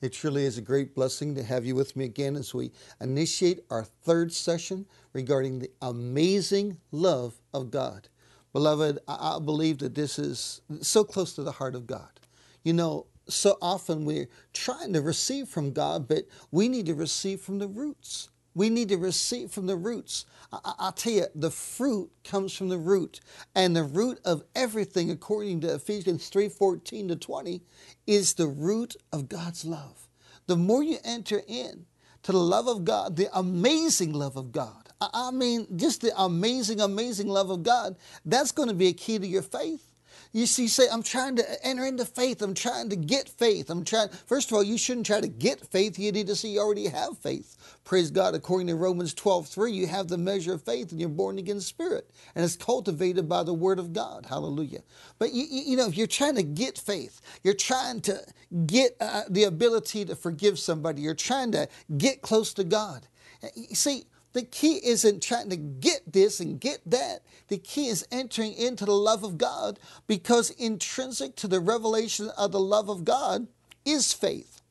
It truly is a great blessing to have you with me again as we initiate our third session regarding the amazing love of God. Beloved, I believe that this is so close to the heart of God. You know, so often we're trying to receive from God, but we need to receive from the roots. We need to receive from the roots. I, tell you, the fruit comes from the root. And the root of everything, according to Ephesians 3 14 to 20, is the root of God's love. The more you enter in to the love of God, the amazing love of God, I mean, just the amazing, amazing love of God, that's going to be a key to your faith. You see, say, I'm trying to enter into faith. I'm trying to get faith. I'm trying, first of all, you shouldn't try to get faith. You need to see you already have faith. Praise God. According to Romans 12, 3, you have the measure of faith and you're born again spirit. And it's cultivated by the word of God. Hallelujah. But you, you know, if you're trying to get faith, you're trying to get uh, the ability to forgive somebody, you're trying to get close to God. You see, the key isn't trying to get this and get that. The key is entering into the love of God because intrinsic to the revelation of the love of God is faith,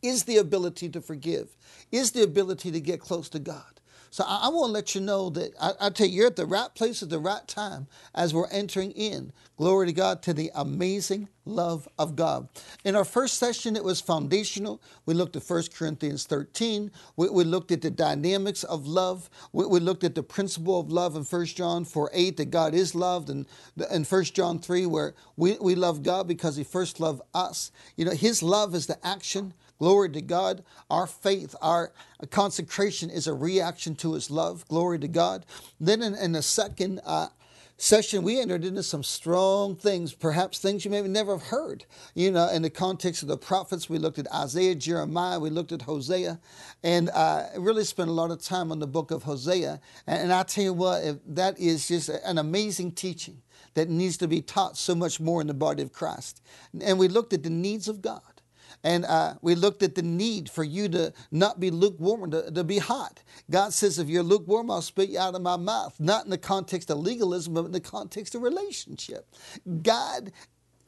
is the ability to forgive, is the ability to get close to God. So I, I want to let you know that I, I tell you, you're at the right place at the right time as we're entering in. Glory to God to the amazing love of God. In our first session, it was foundational. We looked at 1 Corinthians 13. We, we looked at the dynamics of love. We, we, looked at the principle of love in 1 John 4 8, that God is loved, and in 1 John 3, where we, we love God because He first loved us. You know, His love is the action. Glory to God. Our faith, our consecration is a reaction to His love. Glory to God. Then in, in the second uh, session, we entered into some strong things, perhaps things you may never have heard. You know, in the context of the prophets, we looked at Isaiah, Jeremiah, we looked at Hosea, and uh, really spent a lot of time on the book of Hosea. And, and I tell you what, that is just an amazing teaching that needs to be taught so much more in the body of Christ. And we looked at the needs of God. And uh, we looked at the need for you to not be lukewarm, to, to be hot. God says, if you're lukewarm, I'll spit you out of my mouth. Not in the context of legalism, but in the context of relationship. God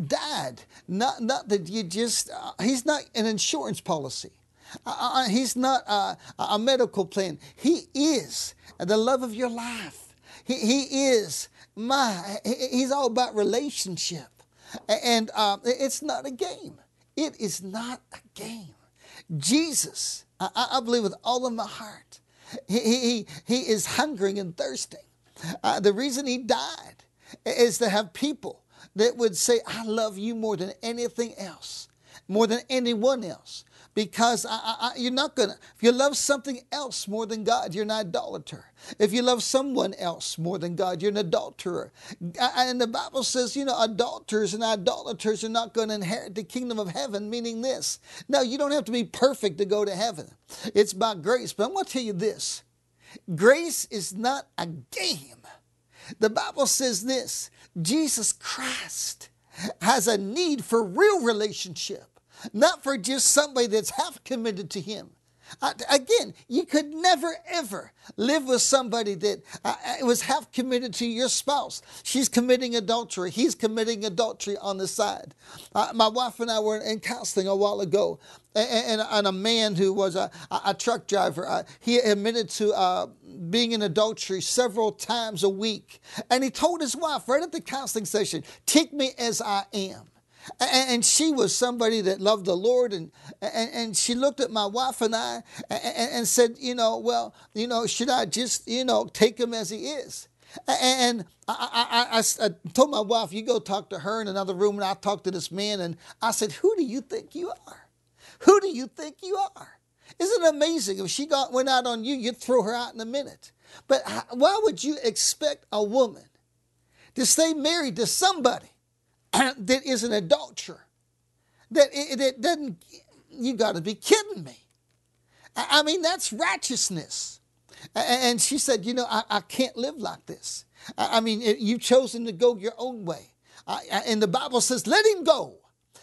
died. Not, not that you just, uh, He's not an insurance policy. Uh, uh, uh he's not a medical plan. He is the love of your life. He, he is my, he's all about relationship. And uh, it's not a game. It is not a game. Jesus, I, I believe with all of my heart, he, he, he is hungering and thirsting. Uh, the reason he died is to have people that would say, I love you more than anything else, more than anyone else because I, I, you're not going to, if you love something else more than God, you're an idolater. If you love someone else more than God, you're an adulterer. And the Bible says, you know, adulterers and idolaters are not going to inherit the kingdom of heaven, meaning this. No, you don't have to be perfect to go to heaven. It's by grace. But I'm going to tell you this grace is not a game. The Bible says this Jesus Christ has a need for real relationship not for just somebody that's half committed to Him. Again, you could never ever live with somebody that uh, uh, was half committed to your spouse. She's committing adultery. He's committing adultery on the side. Uh, my wife and I were in counseling a while ago, and, and, and a man who was a, a truck driver, uh, he admitted to uh, being in adultery several times a week. And he told his wife right at the counseling session, Take me as I am. And she was somebody that loved the Lord. And, and, and she looked at my wife and I and, and said, you know, well, you know, should I just, you know, take him as he is? And I, I, I, I, told my wife, you go talk to her in another room, and I talked to this man, and I said, Who do you think you are? Who do you think you are? Isn't it amazing? If she got, went out on you, you'd throw her out in a minute. But why would you expect a woman to stay married to somebody that is an adulterer. That, it, that doesn't, you got to be kidding me. I mean, that's righteousness. And she said, You know, I, I can't live like this. I mean, you've chosen to go your own way. And the Bible says, Let him go.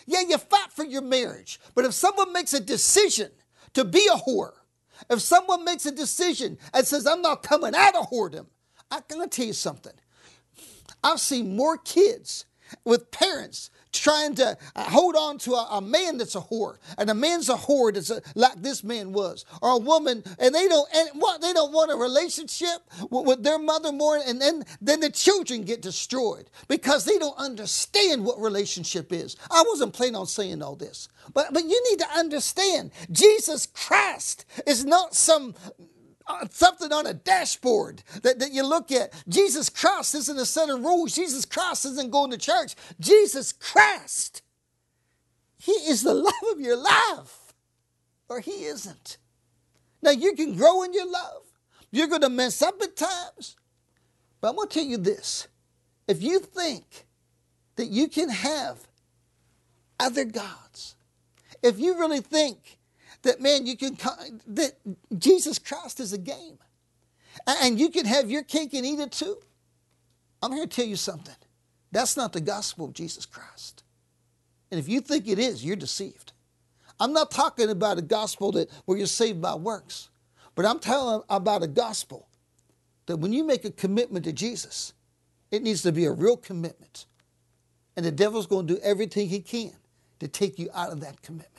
Yeah, you fight for your marriage. But if someone makes a decision to be a whore, if someone makes a decision and says, I'm not coming out of whoredom, I'm going to tell you something. I've seen more kids with parents trying to uh, hold on to a, a, man that's a whore, and a man's a whore that's a, like this man was, or a woman, and they don't and what they don't want a relationship with, with their mother more, and then then the children get destroyed because they don't understand what relationship is. I wasn't planning on saying all this, but but you need to understand Jesus Christ is not some uh, something on a dashboard that, that you look at. Jesus Christ isn't a set of rules. Jesus Christ isn't going to church. Jesus Christ, He is the love of your life, or He isn't. Now, you can grow in your love. You're going to mess up at times. But I'm going to tell you this if you think that you can have other gods, if you really think that man, you can that Jesus Christ is a game, and you can have your cake and eat it too. I'm here to tell you something. That's not the gospel of Jesus Christ. And if you think it is, you're deceived. I'm not talking about a gospel that where you're saved by works, but I'm telling about a gospel that when you make a commitment to Jesus, it needs to be a real commitment. And the devil's going to do everything he can to take you out of that commitment.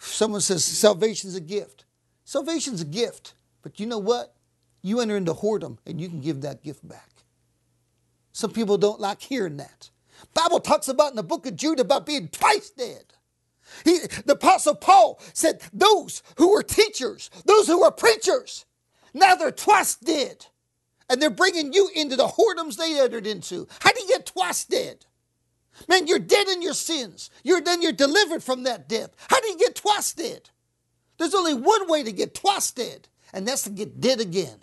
Someone says salvation's a gift. Salvation's a gift, but you know what? You enter into whoredom and you can give that gift back. Some people don't like hearing that. Bible talks about in the book of Jude about being twice dead. He, the apostle Paul said those who were teachers, those who were preachers, now they're twice dead. And they're bringing you into the whoredoms they entered into. How do you get twice dead? Man, you're dead in your sins. You're then you're delivered from that death. How do you get twice dead? There's only one way to get twice dead, and that's to get dead again.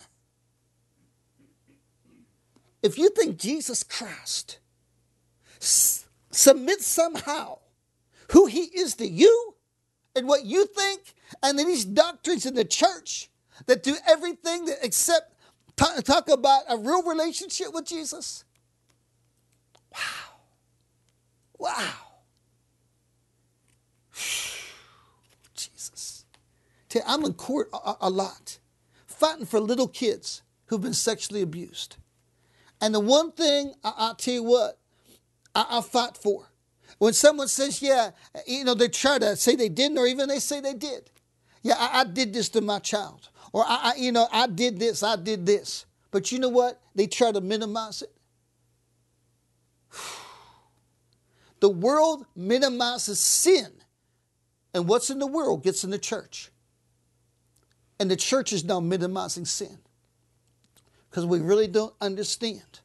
If you think Jesus Christ s- submits somehow who he is to you and what you think, and then these doctrines in the church that do everything that except t- talk about a real relationship with Jesus, wow. Wow. Jesus. I'm in court a, lot, fighting for little kids who've been sexually abused. And the one thing I, tell you what, I, I fight for. When someone says, yeah, you know, they try to say they didn't, or even they say they did. Yeah, I, I did this to my child. Or, I, I, you know, I did this, I did this. But you know what? They try to minimize it. The world minimizes sin. And what's in the world gets in the church. And the church is now minimizing sin because we really don't understand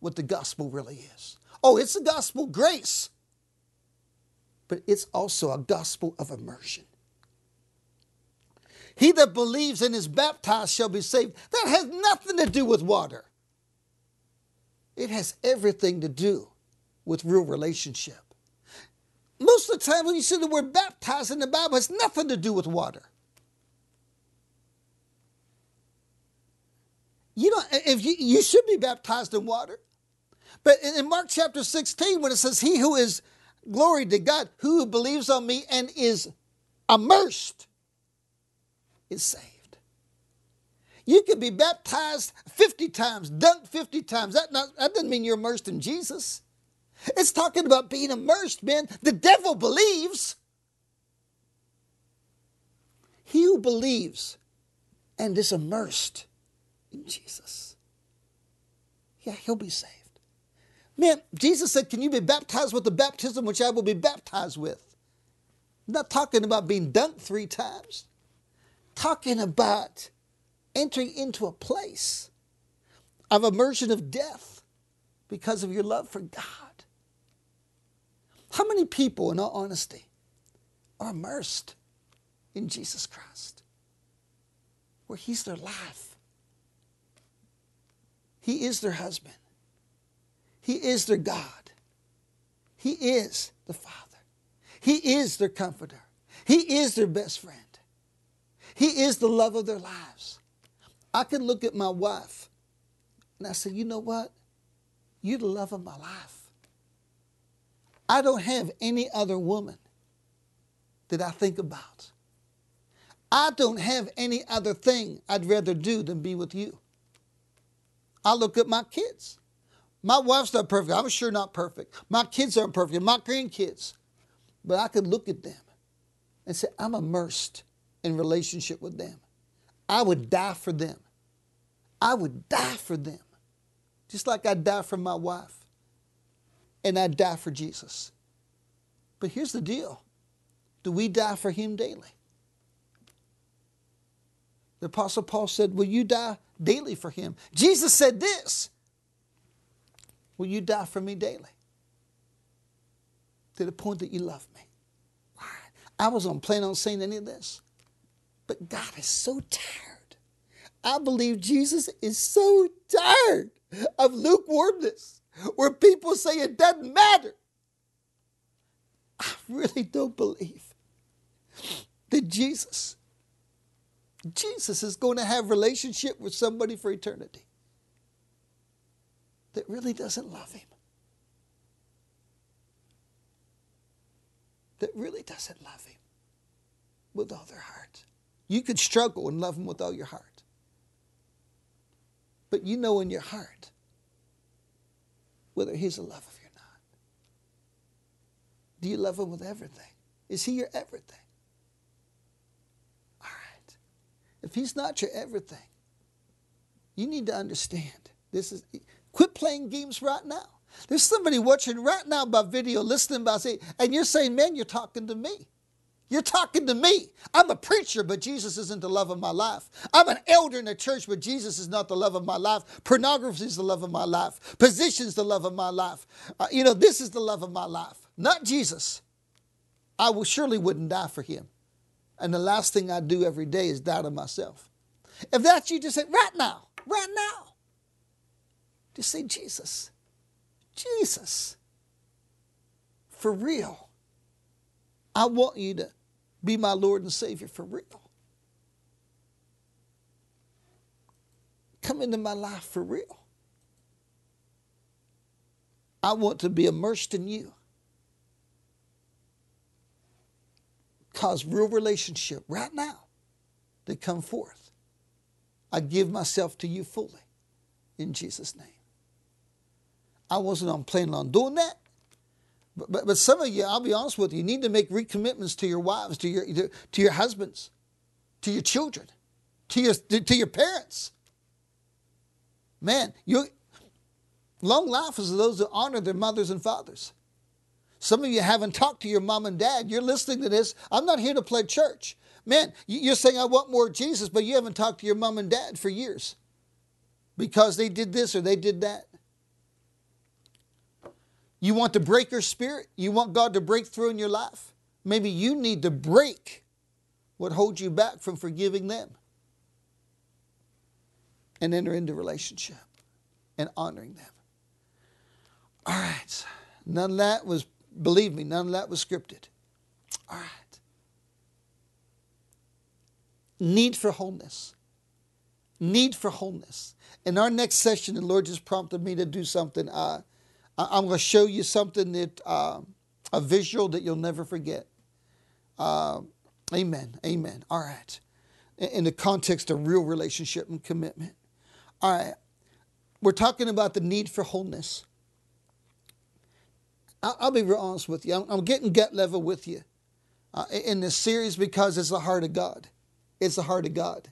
what the gospel really is. Oh, it's a gospel grace, but it's also a gospel of immersion. He that believes and is baptized shall be saved. That has nothing to do with water. It has everything to do with real relationship. Most of the time, when you see the word baptized in the Bible, has nothing to do with water. You know, if you, you should be baptized in water. But in Mark chapter 16, when it says, He who is glory to God, who believes on me and is immersed is saved. You could be baptized 50 times, dunked 50 times. That, not, that doesn't mean you're immersed in Jesus. It's talking about being immersed, man. The devil believes. He who believes and is immersed in Jesus, yeah, he'll be saved. Man, Jesus said, Can you be baptized with the baptism which I will be baptized with? I'm not talking about being dunked three times, talking about entering into a place of immersion of death because of your love for God. How many people, in all honesty, are immersed in Jesus Christ, where He's their life? He is their husband, He is their God, He is the Father, He is their comforter, He is their best friend, He is the love of their lives. I can look at my wife and I say, you know what? You're the love of my life. I don't have any other woman that I think about. I don't have any other thing I'd rather do than be with you. I look at my kids. My wife's not perfect. I'm sure not perfect. My kids aren't perfect. My grandkids. But I could look at them and say, I'm immersed in relationship with them. I would die for them. I would die for them. Just like I die for my wife. And I die for Jesus. But here's the deal do we die for him daily? The Apostle Paul said, Will you die daily for him? Jesus said this Will you die for me daily? To the point that you love me. I wasn't planning on saying any of this, but God is so tired. I believe Jesus is so tired of lukewarmness where people say it doesn't matter. I really don't believe that Jesus, Jesus is going to have relationship with somebody for eternity that really doesn't love him. That really doesn't love him with all their heart. You could struggle and love him with all your heart. But you know in your heart whether he's a lover of you or not. Do you love him with everything? Is he your everything? All right. If he's not your everything, you need to understand this is Quit playing games right now. There's somebody watching right now by video, listening by say, and you're saying, man, you're talking to me. You're talking to me. I'm a preacher, but Jesus isn't the love of my life. I'm an elder in the church, but Jesus is not the love of my life. Pornography is the love of my life. Position's the love of my life. Uh, you know, this is the love of my life, not Jesus. I will surely wouldn't die for him. And the last thing I do every day is die to myself. If that's you, just say, right now, right now. Just say, Jesus, Jesus, for real. I want you to be my Lord and Savior for real. Come into my life for real. I want to be immersed in you. Cause real relationship right now to come forth. I give myself to you fully in Jesus' name. I wasn't on planning on doing that. But, but, some of you, I'll be honest with you, you need to make recommitments to your wives, to your, to, to your husbands, to your children, to your, to, to your parents. Man, you long life is those that honor their mothers and fathers. Some of you haven't talked to your mom and dad. You're listening to this. I'm not here to play church. Man, you're saying, I want more Jesus, but you haven't talked to your mom and dad for years because they did this or they did that. You want to break your spirit? You want God to break through in your life? Maybe you need to break what holds you back from forgiving them and enter into relationship and honoring them. All right. None of that was, believe me, none of that was scripted. All right. Need for wholeness. Need for wholeness. In our next session, the Lord just prompted me to do something. Uh, I'm going to show you something that uh, a visual that you'll never forget. Uh, amen. Amen. All right. In the context of real relationship and commitment. All right. We're talking about the need for wholeness. I'll, be real honest with you. I'm, getting gut level with you uh, in this series because it's the heart of God. It's the heart of God.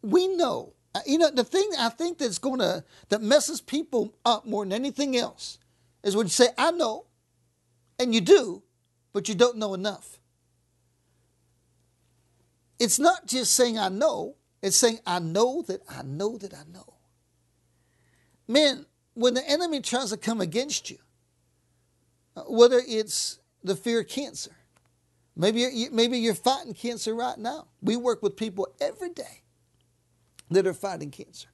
We know you know, the thing I think that's going to, that messes people up more than anything else is when you say, I know, and you do, but you don't know enough. It's not just saying I know, it's saying I know that I know that I know. Man, when the enemy tries to come against you, uh, whether it's the fear of cancer, maybe you're, maybe you're fighting cancer right now. We work with people every day that are fighting cancer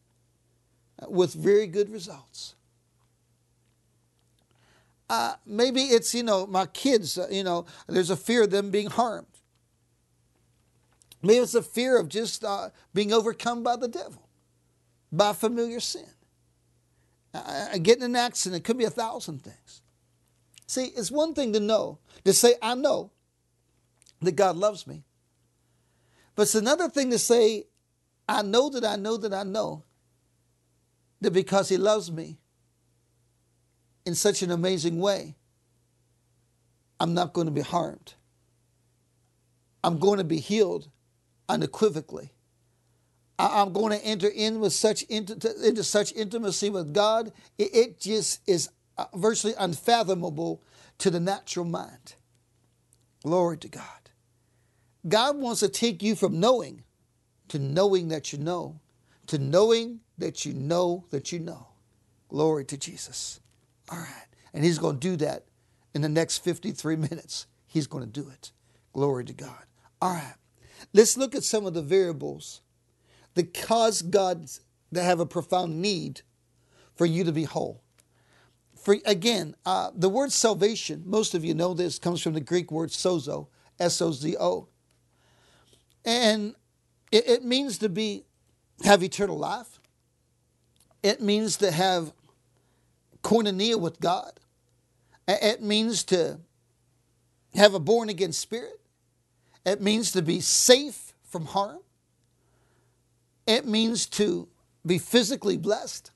uh, with very good results. Uh, maybe it's, you know, my kids, uh, you know, there's a fear of them being harmed. Maybe it's a fear of just uh, being overcome by the devil, by familiar sin. Uh, uh, getting an accident, it could be a thousand things. See, it's one thing to know, to say, I know that God loves me. But it's another thing to say, I know that I know that I know that because He loves me in such an amazing way, I'm not going to be harmed. I'm going to be healed unequivocally. I'm going to enter in with such into, such intimacy with God. It, it just is uh, virtually unfathomable to the natural mind. Glory to God. God wants to take you from knowing to knowing that you know, to knowing that you know that you know. Glory to Jesus. All right. And He's going to do that in the next 53 minutes. He's going to do it. Glory to God. All right. Let's look at some of the variables that cause God to have a profound need for you to be whole. For again, uh, the word salvation, most of you know this, comes from the Greek word sozo, S O Z O. And it, it means to be have eternal life. It means to have koinonia with God. It means to have a born again spirit. It means to be safe from harm. It means to be physically blessed.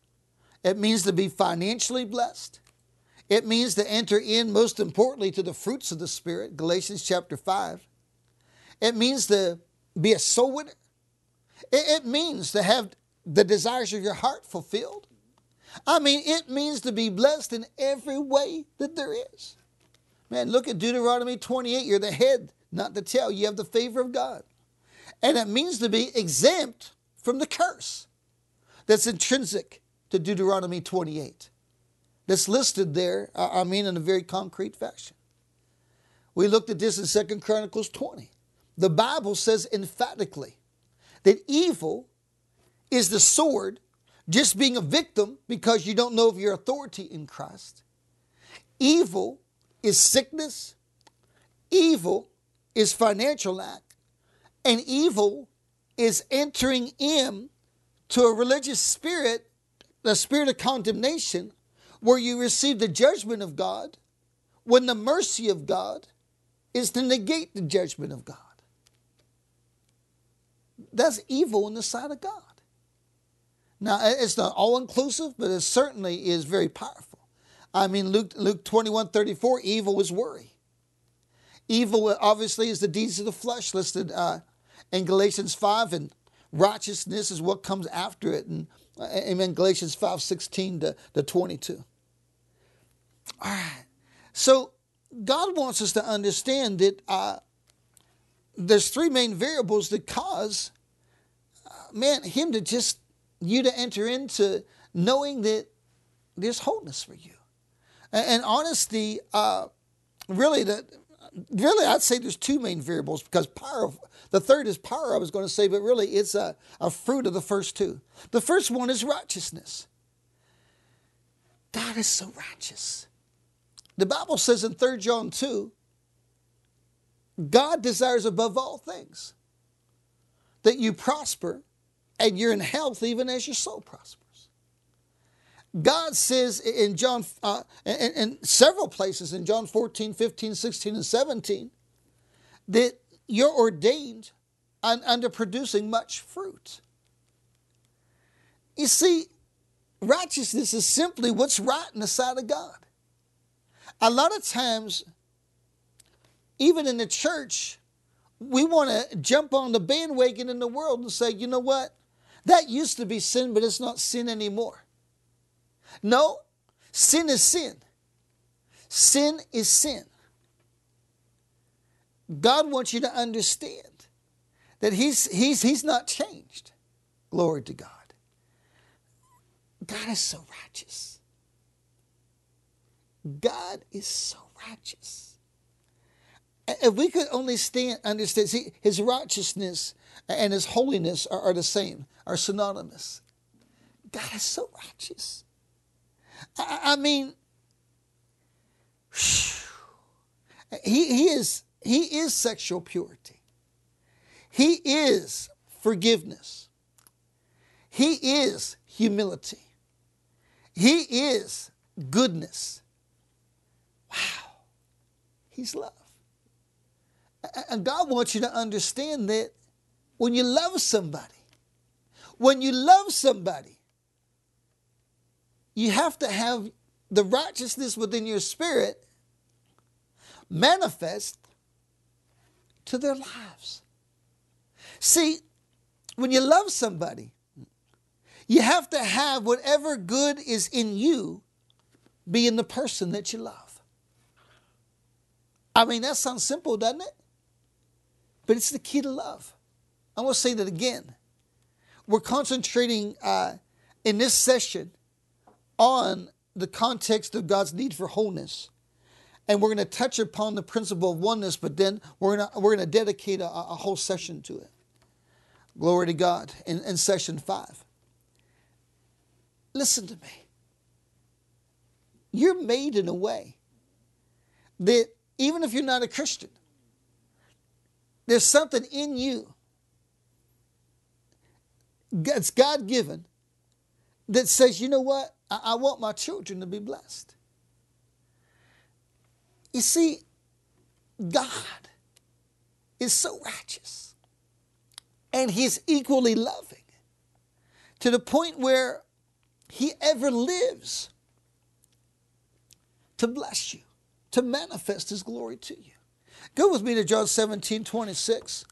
It means to be financially blessed. It means to enter in, most importantly, to the fruits of the Spirit, Galatians chapter 5. It means to be a soul winner. It, means to have the desires of your heart fulfilled. I mean, it means to be blessed in every way that there is. Man, look at Deuteronomy 28. You're the head, not the tail. You have the favor of God. And it means to be exempt from the curse that's intrinsic to Deuteronomy 28. That's listed there, I mean, in a very concrete fashion. We looked at this in Second Chronicles 20. The Bible says emphatically that evil is the sword, just being a victim because you don't know of your authority in Christ. Evil is sickness, evil is financial lack, and evil is entering in to a religious spirit, the spirit of condemnation, where you receive the judgment of God when the mercy of God is to negate the judgment of God. That's evil in the sight of God. Now, it's not all inclusive, but it certainly is very powerful. I mean, Luke, Luke 21 34, evil is worry. Evil, obviously, is the deeds of the flesh listed uh, in Galatians 5, and righteousness is what comes after it. And uh, in Galatians 5 16 to, to 22. All right. So, God wants us to understand that uh, there's three main variables that cause, uh, man, him to just, you to enter into knowing that there's wholeness for you. And, and honesty, uh, really, the, really, I'd say there's two main variables because power, the third is power, I was going to say, but really it's a, a fruit of the first two. The first one is righteousness. God is so righteous. The Bible says in 3 John 2 God desires above all things that you prosper and you're in health even as your soul prospers. God says in John, uh, in, in several places in John 14, 15, 16, and 17, that you're ordained under producing much fruit. You see, righteousness is simply what's right in the sight of God. A lot of times, even in the church, we want to jump on the bandwagon in the world and say, you know what? That used to be sin, but it's not sin anymore. No, sin is sin. Sin is sin. God wants you to understand that he's, he's, he's not changed. Glory to God. God is so righteous. God is so righteous. If we could only stand, understand, see, his righteousness and his holiness are, are the same, are synonymous. God is so righteous. I, I mean, he, he is he is sexual purity. He is forgiveness. He is humility. He is goodness. Wow. He's love. And God wants you to understand that when you love somebody, when you love somebody, you have to have the righteousness within your spirit manifest to their lives. See, when you love somebody, you have to have whatever good is in you be in the person that you love. I mean, that sounds simple, doesn't it? But it's the key to love. I'm going to say that again. We're concentrating uh, in this session on the context of God's need for wholeness. And we're going to touch upon the principle of oneness, but then we're going to, we're going to dedicate a, a whole session to it. Glory to God in, in session five. Listen to me. You're made in a way that even if you're not a Christian, there's something in you that's God given that says, you know what? I, I want my children to be blessed. You see, God is so righteous and He's equally loving to the point where He ever lives to bless you, to manifest His glory to you. Go with me to John 17 26.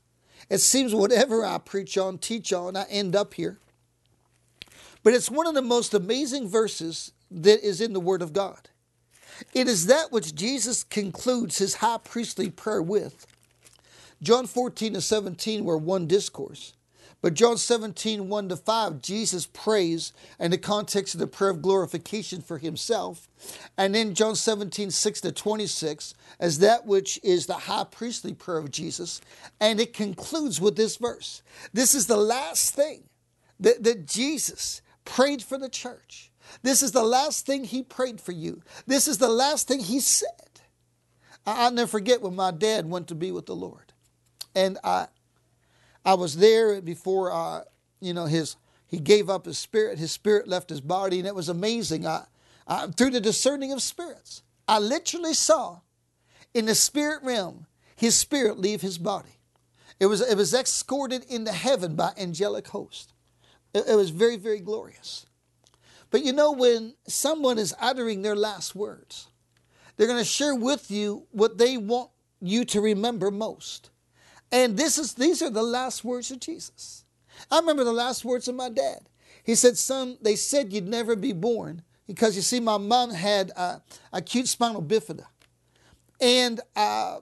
It seems whatever I preach on, teach on, I end up here. But it's one of the most amazing verses that is in the Word of God. It is that which Jesus concludes his high priestly prayer with. John 14 to 17 were one discourse. But John 17, 1 to 5, Jesus prays in the context of the prayer of glorification for himself. And then John 17, 6 to 26, as that which is the high priestly prayer of Jesus. And it concludes with this verse. This is the last thing that, that Jesus prayed for the church. This is the last thing he prayed for you. This is the last thing he said. I'll never forget when my dad went to be with the Lord. And I I was there before uh, you know his he gave up his spirit, his spirit left his body, and it was amazing. I, I through the discerning of spirits, I literally saw in the spirit realm his spirit leave his body. It was it was escorted into heaven by angelic host. It, it was very, very glorious. But you know, when someone is uttering their last words, they're going to share with you what they want you to remember most. And this is these are the last words of Jesus. I remember the last words of my dad. He said, Son, they said you'd never be born because you see, my mom had uh, acute spinal bifida. And uh,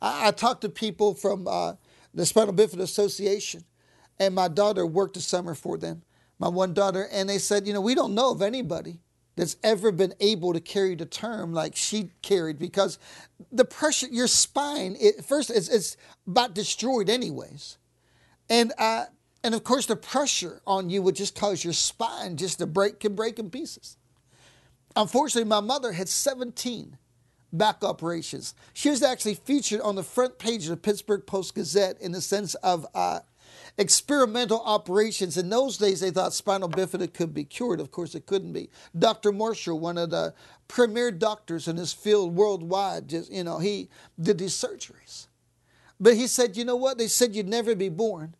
I, I, talked to people from uh, the Spinal Bifida Association, and my daughter worked a summer for them, my one daughter, and they said, you know, we don't know of anybody that's ever been able to carry the term like she carried because the pressure, your spine, it, first, it's, it's about destroyed anyways. And, uh, and of course, the pressure on you would just cause your spine just to break, can break in pieces. Unfortunately, my mother had 17 back operations. She was actually featured on the front page of the Pittsburgh Post Gazette in the sense of uh, experimental operations. In those days, they thought spinal bifida could be cured. Of course, it couldn't be. Dr. Marshall, one of the premier doctors in his field worldwide, just, you know, he did these surgeries. But he said, you know what? They said you'd never be born,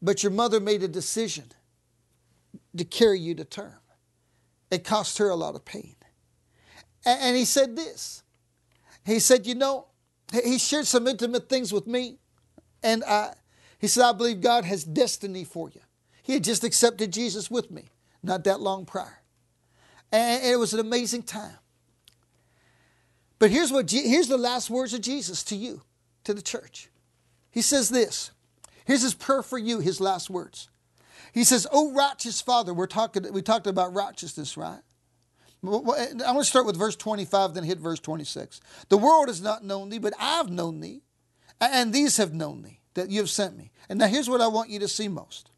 but your mother made a decision to carry you to term. It cost her a lot of pain. And he said this. He said, you know, he shared some intimate things with me. And I, he said, I believe God has destiny for you. He had just accepted Jesus with me not that long prior. And it was an amazing time. But here's what here's the last words of Jesus to you, to the church. He says this. Here's his prayer for you, his last words. He says, Oh righteous Father, we're talking, we talked about righteousness, right? I want to start with verse 25, then hit verse 26. The world has not known thee, but I've known thee, and these have known thee that you have sent me. And now here's what I want you to see most.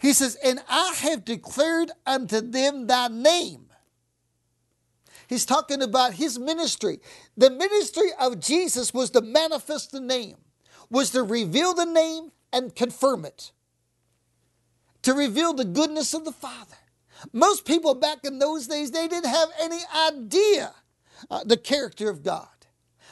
He says, And I have declared unto them thy name. He's talking about his ministry. The ministry of Jesus was to manifest the name, was to reveal the name and confirm it, to reveal the goodness of the Father. Most people back in those days, they didn't have any idea uh, the character of God.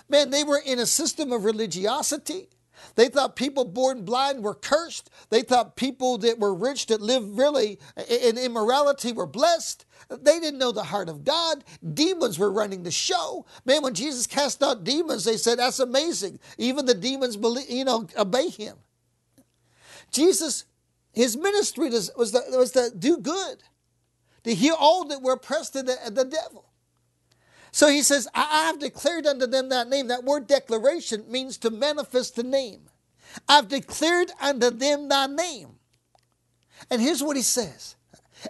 Man, they were in a system of religiosity. They thought people born blind were cursed. They thought people that were rich that lived really in immorality were blessed. They didn't know the heart of God. Demons were running the show. Man, when Jesus cast out demons, they said, That's amazing. Even the demons believe, you know, obey him. Jesus, his ministry was, was, to, was to do good, to heal all that were oppressed of the, the devil. So he says, I have declared unto them that name. That word declaration means to manifest the name. I've declared unto them thy name. And here's what he says.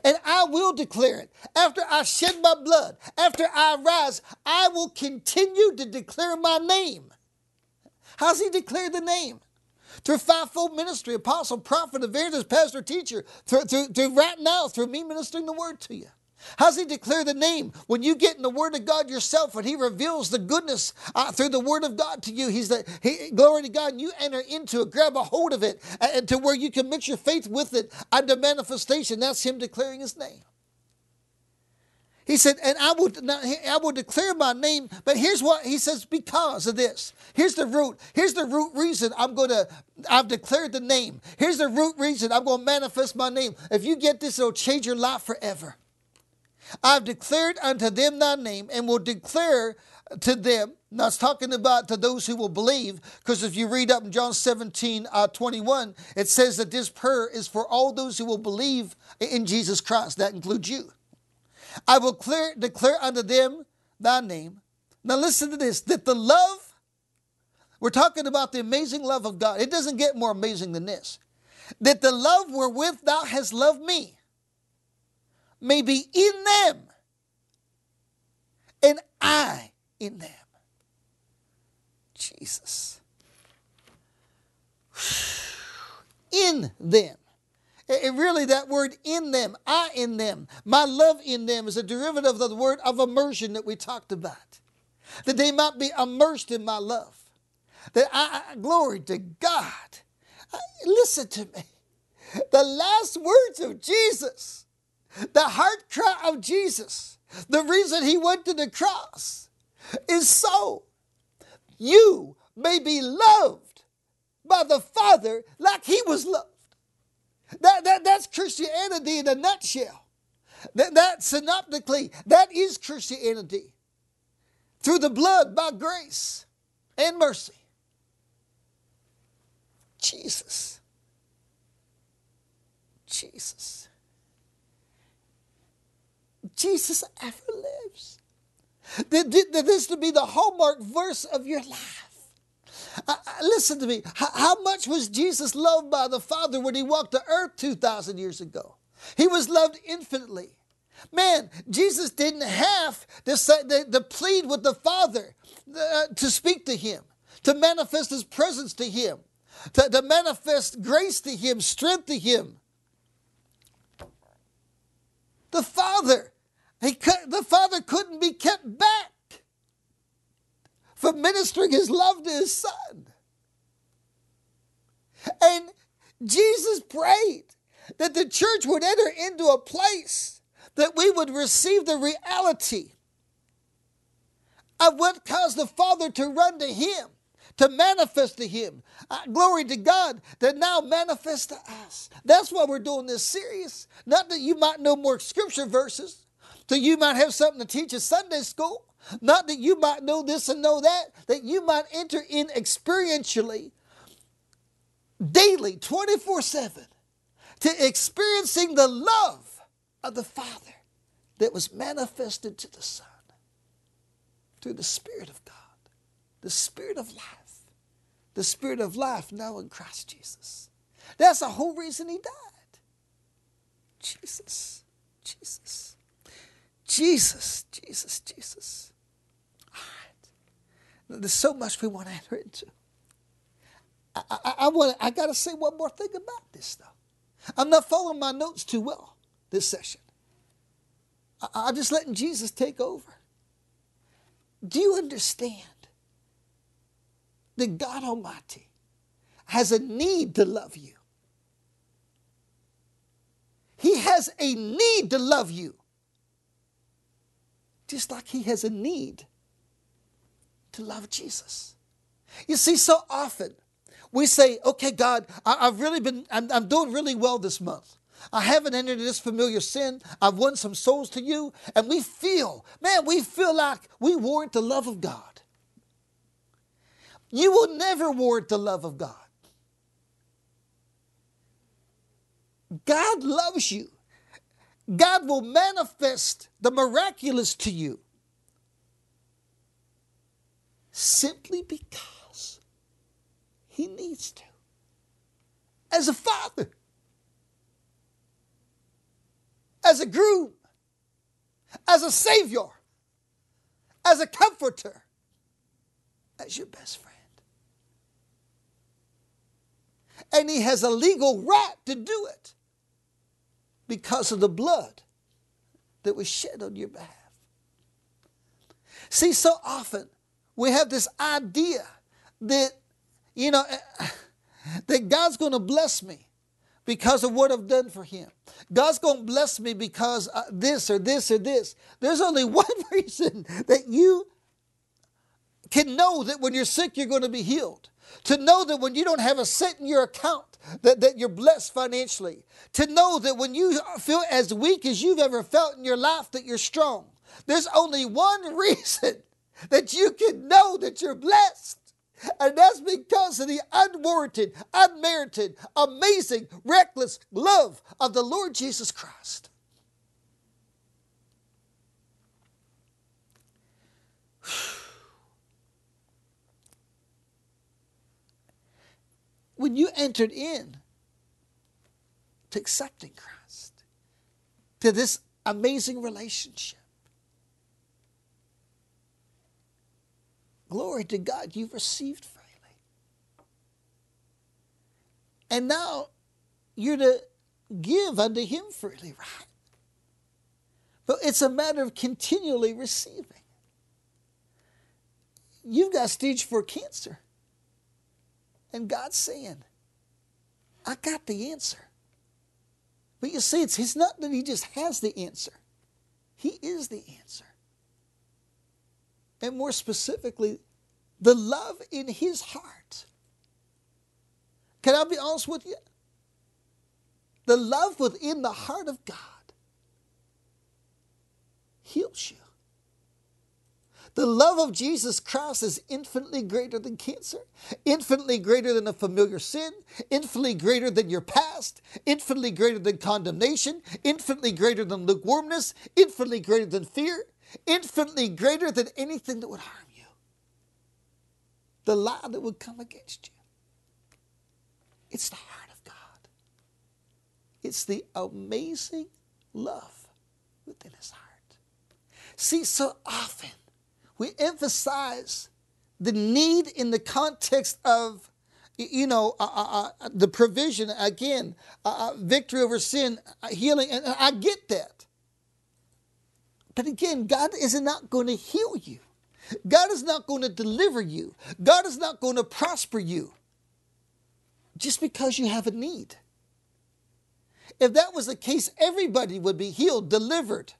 And I will declare it. After I shed my blood, after I rise, I will continue to declare my name. How's he declare the name? Through fivefold ministry, apostle, prophet, evangelist, pastor, teacher, through, through, through right now, through me ministering the word to you. How's he declare the name? When you get in the Word of God yourself, when he reveals the goodness uh, through the Word of God to you, he's the he, glory to God, and you enter into it, grab a hold of it, and to where you can mix your faith with it under manifestation. That's him declaring his name. He said, and I will, I will declare my name, but here's what he says, because of this. Here's the root. Here's the root reason I'm going to, I've declared the name. Here's the root reason I'm going to manifest my name. If you get this, it'll change your life forever. I've declared unto them thy name and will declare to them. Now it's talking about to those who will believe, because if you read up in John 17, uh, 21, it says that this prayer is for all those who will believe in Jesus Christ. That includes you. I will clear, declare unto them thy name. Now listen to this, that the love, we're talking about the amazing love of God. It doesn't get more amazing than this. That the love wherewith thou hast loved me may be in them and I in them. Jesus. In them. And really, that word in them, I in them, my love in them is a derivative of the word of immersion that we talked about. That they might be immersed in my love. That I, glory to God. Listen to me. The last words of Jesus the heart cry of Jesus, the reason he went to the cross, is so you may be loved by the Father like he was loved. That, that, that's Christianity in a nutshell. That, that synoptically, that is Christianity. Through the blood by grace and mercy. Jesus. Jesus. Jesus ever lives. This to be the hallmark verse of your life. Uh, listen to me. How, how much was Jesus loved by the Father when he walked the earth 2,000 years ago? He was loved infinitely. Man, Jesus didn't have to, say, to, to plead with the Father uh, to speak to him, to manifest his presence to him, to, to manifest grace to him, strength to him. The Father he could, the Father couldn't be kept back from ministering his love to his Son. And Jesus prayed that the church would enter into a place that we would receive the reality of what caused the Father to run to Him, to manifest to Him. Uh, glory to God that now manifests to us. That's why we're doing this series. Not that you might know more scripture verses, so you might have something to teach at Sunday school. Not that you might know this and know that, that you might enter in experientially, daily, 24 7, to experiencing the love of the Father that was manifested to the Son through the Spirit of God, the Spirit of life, the Spirit of life now in Christ Jesus. That's the whole reason He died. Jesus, Jesus. Jesus, Jesus, Jesus. All right. There's so much we want to enter into. I, I, I want. I got to say one more thing about this, though. I'm not following my notes too well this session. I, I'm just letting Jesus take over. Do you understand that God Almighty has a need to love you? He has a need to love you just like he has a need to love Jesus. You see, so often We say, okay, God, I, have really been, I'm, I'm doing really well this month. I haven't entered this familiar sin. I've won some souls to you. And we feel, man, we feel like we warrant the love of God. You will never warrant the love of God. God loves you. God will manifest the miraculous to you simply because He needs to. As a father, as a groom, as a savior, as a comforter, as your best friend. And he has a legal right to do it because of the blood that was shed on your behalf. See, so often we have this idea that, you know, that God's going to bless me because of what I've done for him. God's going to bless me because uh, this or this or this. There's only one reason that you can know that when you're sick, you're going to be healed. To know that when you don't have a cent in your account, that, that you're blessed financially. To know that when you feel as weak as you've ever felt in your life, that you're strong. There's only one reason that you can know that you're blessed. And that's because of the unwarranted, unmerited, amazing, reckless love of the Lord Jesus Christ. When you entered in to accepting Christ, to this amazing relationship, Glory to God, you've received freely. And now you're to give unto Him freely, right? But it's a matter of continually receiving. You've got stage four cancer. And God's saying, I got the answer. But you see, it's, it's not that He just has the answer, He is the answer and more specifically, the love in his heart. Can I be honest with you? The love within the heart of God heals you. The love of Jesus Christ is infinitely greater than cancer, infinitely greater than a familiar sin, infinitely greater than your past, infinitely greater than condemnation, infinitely greater than lukewarmness, infinitely greater than fear, infinitely greater than anything that would harm you. The lie that would come against you. It's the heart of God. It's the amazing love within his heart. See, so often we emphasize the need in the context of you know, uh, uh, uh, the provision again, uh, uh, victory over sin, uh, healing, and I get that. But again, God is not going to heal you. God is not going to deliver you. God is not going to prosper you just because you have a need. If that was the case, everybody would be healed, delivered,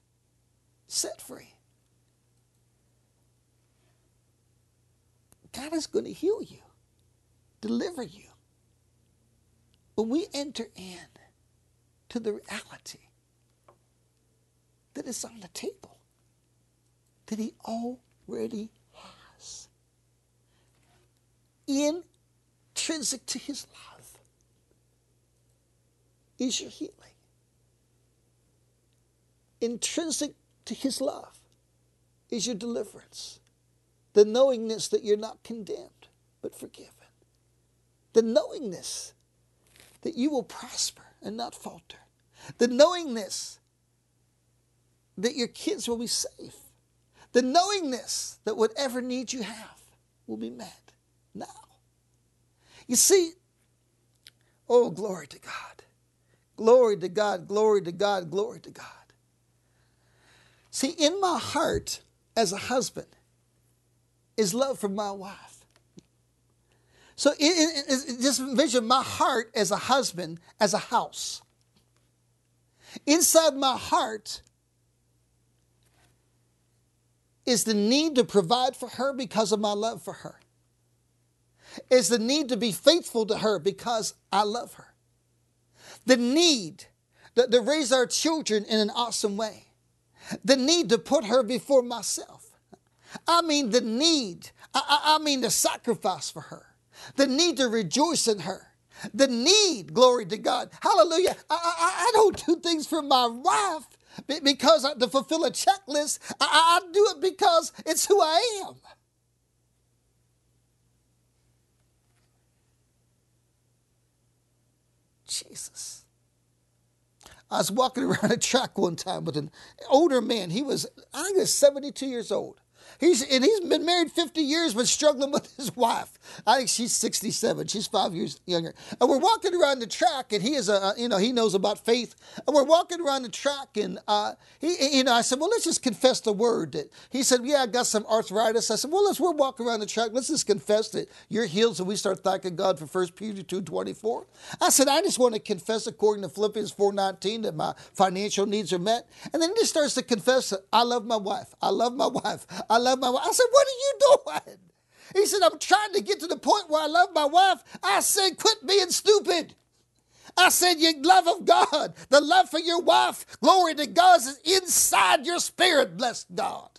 set free. God is going to heal you, deliver you. When we enter in to the reality that is on the table that He already has. Intrinsic to His love is your healing. Intrinsic to His love is your deliverance. The knowingness that you're not condemned, but forgiven. The knowingness that you will prosper and not falter. The knowingness that your kids will be safe. The knowingness that whatever need you have will be met now. You see, oh, glory to God. Glory to God, glory to God, glory to God. See, in my heart as a husband is love for my wife. So it, it, it, just envision my heart as a husband, as a house. Inside my heart is the need to provide for her because of my love for her. is the need to be faithful to her because I love her. The need to, to raise our children in an awesome way. The need to put her before myself. I mean, the need, I, I mean, the sacrifice for her, the need to rejoice in her, the need, glory to God. Hallelujah. I, I, I don't do things for my wife because I, to fulfill a checklist. I, I do it because it's who I am. Jesus. I was walking around a track one time with an older man. He was, I think he was 72 years old. He's and he's been married 50 years, but struggling with his wife. I think she's 67. She's five years younger. And we're walking around the track, and he is a you know he knows about faith. And we're walking around the track, and uh, he you know I said, well, let's just confess the word. That he said, yeah, I got some arthritis. I said, well, let's we're walking around the track. Let's just confess that you're healed. So we start thanking God for 1 Peter 2:24. I said, I just want to confess according to Philippians 4:19 that my financial needs are met. And then he just starts to confess I love my wife. I love my wife. I love my wife. I said, What are you doing? He said, I'm trying to get to the point where I love my wife. I said, Quit being stupid. I said, Your love of God, the love for your wife, glory to God is inside your spirit, bless God.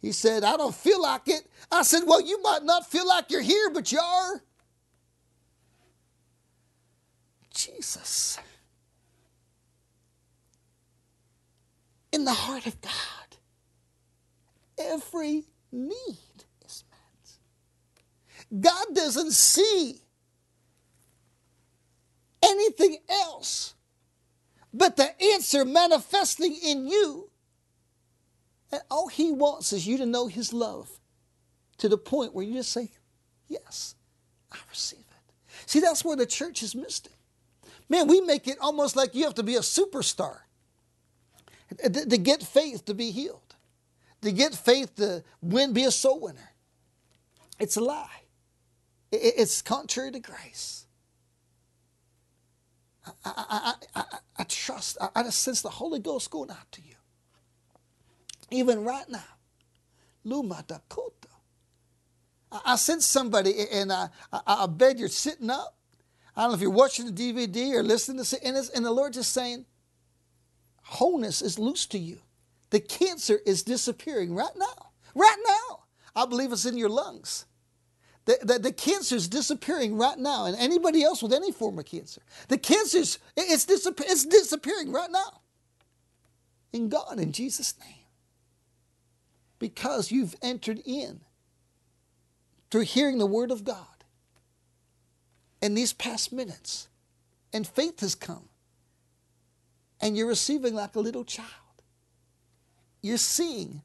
He said, I don't feel like it. I said, Well, you might not feel like you're here, but you are. Jesus. In the heart of God every need is met. God doesn't see anything else but the answer manifesting in you. And all He wants is you to know His love to the point where you just say, Yes, I receive it. See, that's where the church has missed it. Man, we make it almost like you have to be a superstar to get faith to be healed to get faith to win, be a soul winner. It's a lie. It's contrary to grace. I, I, I, I, trust, I, just sense the Holy Ghost going out to you. Even right now. Luma Dakota. I, sense somebody, and I, I, bet you're sitting up. I don't know if you're watching the DVD or listening to it, and, and the Lord just saying, wholeness is loose to you. The cancer is disappearing right now. Right now. I believe it's in your lungs. The, the, the cancer is disappearing right now, and anybody else with any form of cancer. The cancer is it's, disappear, it's disappearing right now. In God, in Jesus' name. Because you've entered in through hearing the Word of God in these past minutes, and faith has come, and you're receiving like a little child you're seeing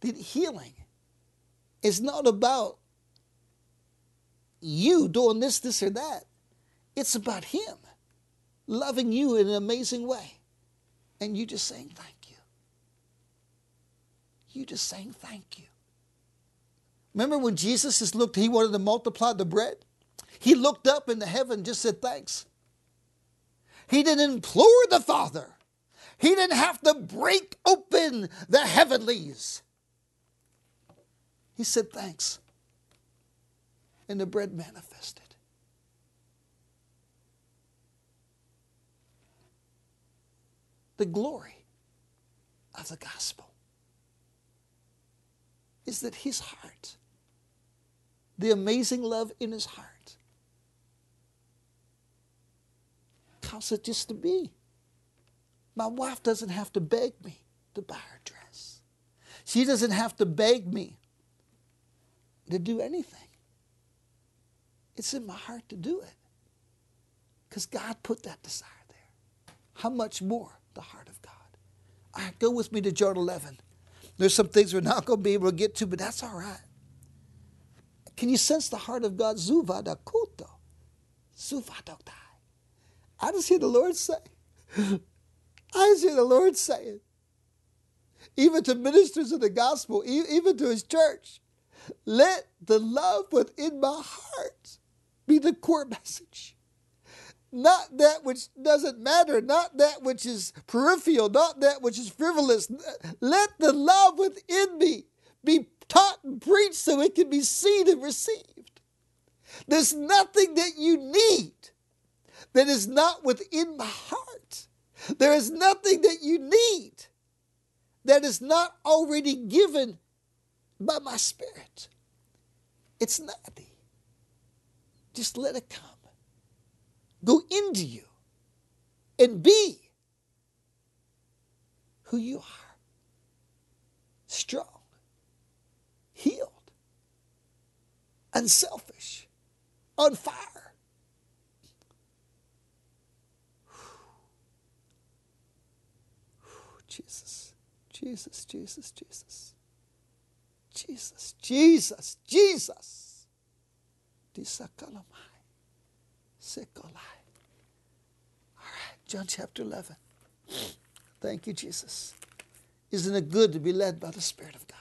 that healing is not about you doing this, this, or that. It's about Him loving you in an amazing way. And you just saying thank you. You just saying thank you. Remember when Jesus just looked, he wanted to multiply the bread? He looked up into heaven just said thanks. He didn't implore the Father. He didn't have to break open the heavenlies. He said, Thanks. And the bread manifested. The glory of the gospel is that his heart, the amazing love in his heart, causes it just to be. My wife doesn't have to beg me to buy her dress. She doesn't have to beg me to do anything. It's in my heart to do it because God put that desire there. How much more the heart of God? All right, go with me to John 11. There's some things we're not going to be able to get to, but that's all right. Can you sense the heart of God? Zuvadakuto. Zuvadoktai. I just hear the Lord say, I see the Lord saying, even to ministers of the gospel, even to his church, let the love within my heart be the core message. Not that which doesn't matter, not that which is peripheral, not that which is frivolous. Let the love within me be taught and preached so it can be seen and received. There's nothing that you need that is not within my heart. There is nothing that you need that is not already given by my spirit. It's nothing. Just let it come. Go into you and be who you are strong, healed, unselfish, on fire. Jesus, Jesus, Jesus, Jesus. Jesus, Jesus, Jesus. Disakalamai. Sekolai. All right, John chapter 11. Thank you, Jesus. Isn't it good to be led by the Spirit of God?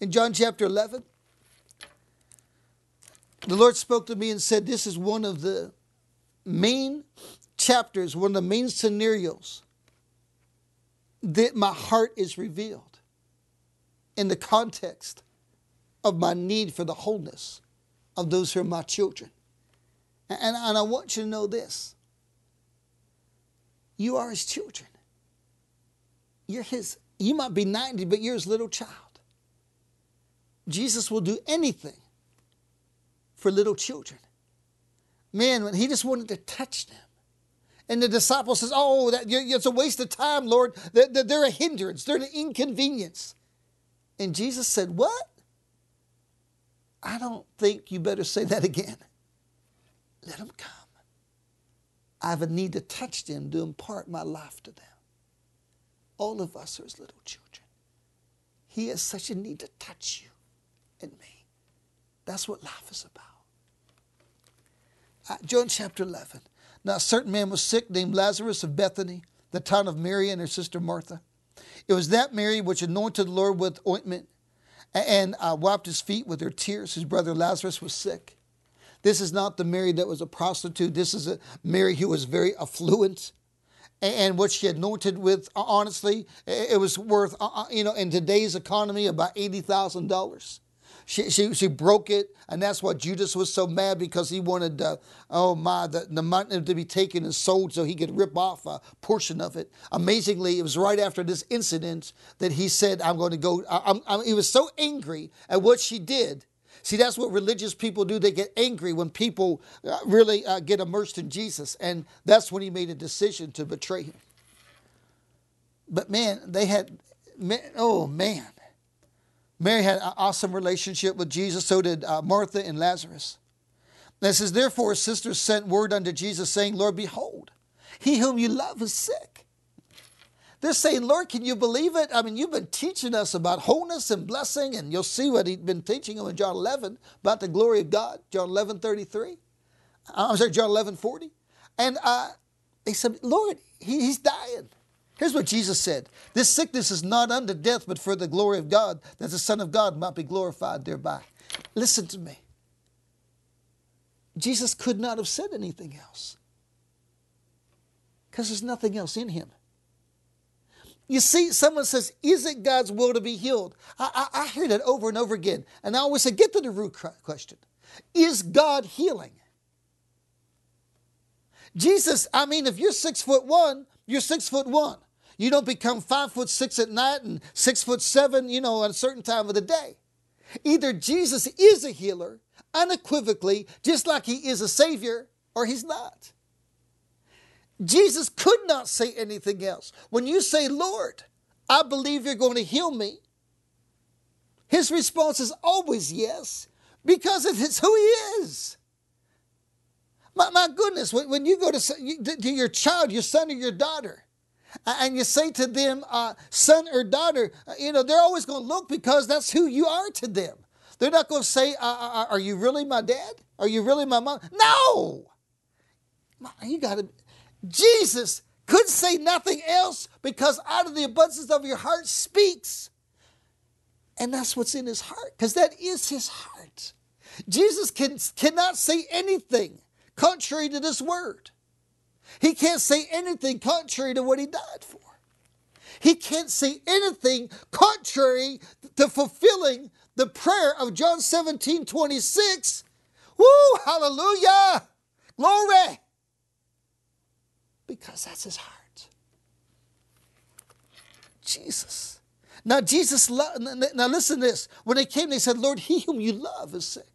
In John chapter 11, the Lord spoke to me and said, This is one of the main chapters, one of the main scenarios that my heart is revealed in the context of my need for the wholeness of those who are my children. And, and I want you to know this you are his children. You're his, you might be 90, but you're his little child. Jesus will do anything for little children. Man, when he just wanted to touch them. And the disciple says, Oh, that, it's a waste of time, Lord. They're, a hindrance, they're an inconvenience. And Jesus said, What? I don't think you better say that again. Let them come. I have a need to touch them, to impart my life to them. All of us are his little children. He has such a need to touch you and me. That's what life is about. Uh, John chapter 11. Now, a certain man was sick named Lazarus of Bethany, the town of Mary and her sister Martha. It was that Mary which anointed the Lord with ointment and uh, wiped his feet with her tears. His brother Lazarus was sick. This is not the Mary that was a prostitute. This is a Mary who was very affluent. And what she anointed with, honestly, it was worth, uh, uh, you know, in today's economy, about $80,000. She, she, she broke it, and that's why Judas was so mad because he wanted, uh, oh my, the, the money to be taken and sold so he could rip off a portion of it. Amazingly, it was right after this incident that he said, I'm going to go. I, I, he was so angry at what she did. See, that's what religious people do. They get angry when people uh, really uh, get immersed in Jesus. And that's when he made a decision to betray him. But man, they had, oh man. Mary had an awesome relationship with Jesus, so did uh, Martha and Lazarus. And it says, Therefore, his sisters sent word unto Jesus, saying, Lord, behold, he whom you love is sick. They're saying, Lord, can you believe it? I mean, you've been teaching us about wholeness and blessing, and you'll see what he'd been teaching them in John 11 about the glory of God, John 11 33. Uh, I'm sorry, John 11 40. And uh, they said, Lord, he, he's dying. Here's what Jesus said This sickness is not unto death, but for the glory of God, that the Son of God might be glorified thereby. Listen to me. Jesus could not have said anything else because there's nothing else in him. You see, someone says, Is it God's will to be healed? I, I, I hear that over and over again. And I always say, Get to the root question Is God healing? Jesus, I mean, if you're six foot one, you're six foot one. You don't become five foot six at night and six foot seven, you know, at a certain time of the day. Either Jesus is a healer unequivocally, just like he is a savior, or he's not. Jesus could not say anything else. When you say, Lord, I believe you're going to heal me, his response is always yes, because it's who he is. My, my goodness, when, when you go to, to your child, your son or your daughter, and you say to them, uh, son or daughter, uh, you know, they're always going to look because that's who you are to them. They're not going to say, uh, uh, uh, Are you really my dad? Are you really my mom? No! You got to. Jesus could say nothing else because out of the abundance of your heart speaks. And that's what's in his heart because that is his heart. Jesus can, cannot say anything contrary to this word. He can't say anything contrary to what he died for. He can't say anything contrary to fulfilling the prayer of John 17 26 Woo! Hallelujah! Glory! Because that's his heart. Jesus. Now, Jesus, now listen to this. When they came, they said, Lord, he whom you love is sick.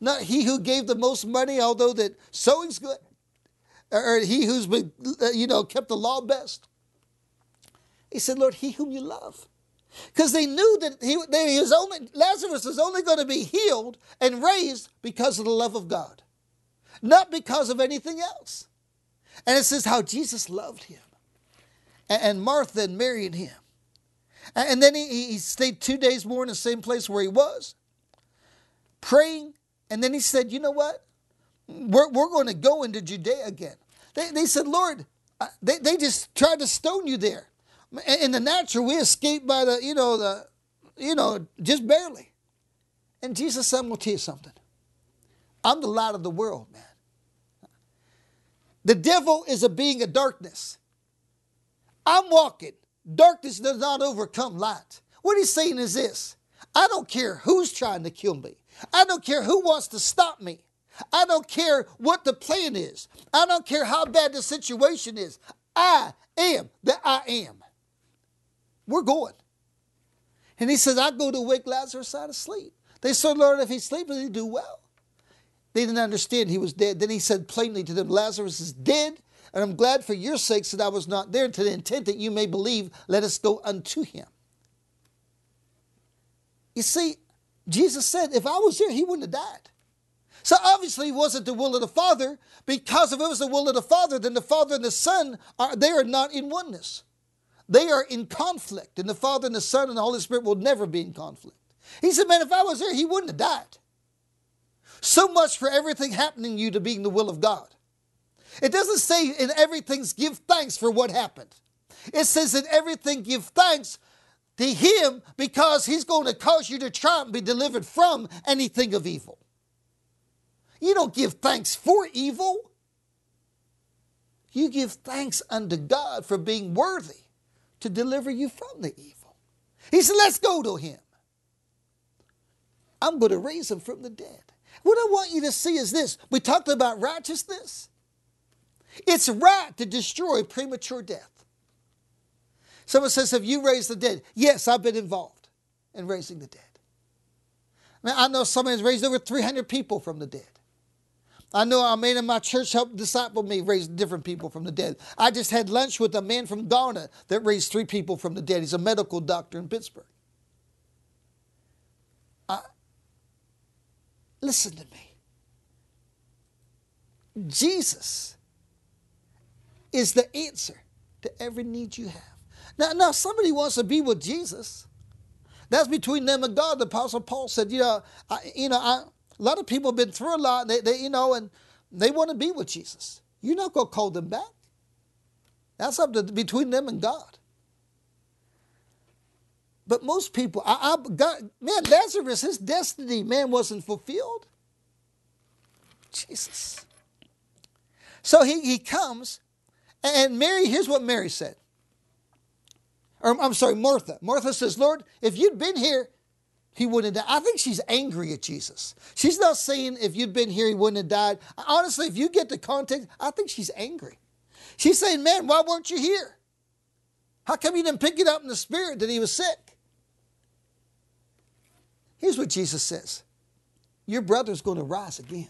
Not he who gave the most money, although that sowing's good, or he who's been, uh, you know, kept the law best. He said, Lord, he whom you love. Because they knew that he, they, was only, Lazarus was only going to be healed and raised because of the love of God, not because of anything else. And it says how Jesus loved him, and, and Martha and Mary and him. And, and then he, he stayed two days more in the same place where he was, praying. And then he said, You know what? We're, we're going to go into Judea again. They, they said, Lord, uh, they, they just tried to stone you there. In the natural, we escaped by the, you know, the, you know, just barely. And Jesus said, I'm going to tell you something. I'm the light of the world, man. The devil is a being of darkness. I'm walking. Darkness does not overcome light. What he's saying is this I don't care who's trying to kill me. I don't care who wants to stop me. I don't care what the plan is. I don't care how bad the situation is. I am that I am. We're going. And he says, I go to wake Lazarus out of sleep. They said, Lord, if he's sleeping, he do well. They didn't understand he was dead. Then he said plainly to them, Lazarus is dead, and I'm glad for your sakes that I was not there to the intent that you may believe. Let us go unto him. You see, Jesus said, if I was here, he wouldn't have died. So obviously it wasn't the will of the Father, because if it was the will of the Father, then the Father and the Son are they are not in oneness. They are in conflict, and the Father and the Son and the Holy Spirit will never be in conflict. He said, Man, if I was there, he wouldn't have died. So much for everything happening to you to being the will of God. It doesn't say in everything give thanks for what happened. It says in everything give thanks to Him because He's going to cause you to triumph and be delivered from anything of evil. You don't give thanks for evil. You give thanks unto God for being worthy to deliver you from the evil. He said, Let's go to him. I'm going to raise him from the dead. What I want you to see is this we talked about righteousness. It's right to destroy premature death. Someone says, Have you raised the dead? Yes, I've been involved in raising the dead. Now, I know someone has raised over 300 people from the dead. I know a man in my church helped disciple me raise different people from the dead. I just had lunch with a man from Ghana that raised three people from the dead. He's a medical doctor in Pittsburgh. I, listen to me. Jesus is the answer to every need you have. Now, now somebody wants to be with Jesus. That's between them and God. The Apostle Paul said, you know, I, you know, I, a lot of people have been through a lot, they, they, you know, and they want to be with Jesus. You're not going to call them back. That's up to between them and God. But most people, I, I God, man, Lazarus, his destiny, man, wasn't fulfilled. Jesus. So he, he comes, and Mary, here's what Mary said. Or I'm sorry, Martha. Martha says, Lord, if you'd been here, he wouldn't have died. I think she's angry at Jesus. She's not saying if you'd been here, he wouldn't have died. Honestly, if you get the context, I think she's angry. She's saying, Man, why weren't you here? How come you didn't pick it up in the spirit that he was sick? Here's what Jesus says Your brother's going to rise again.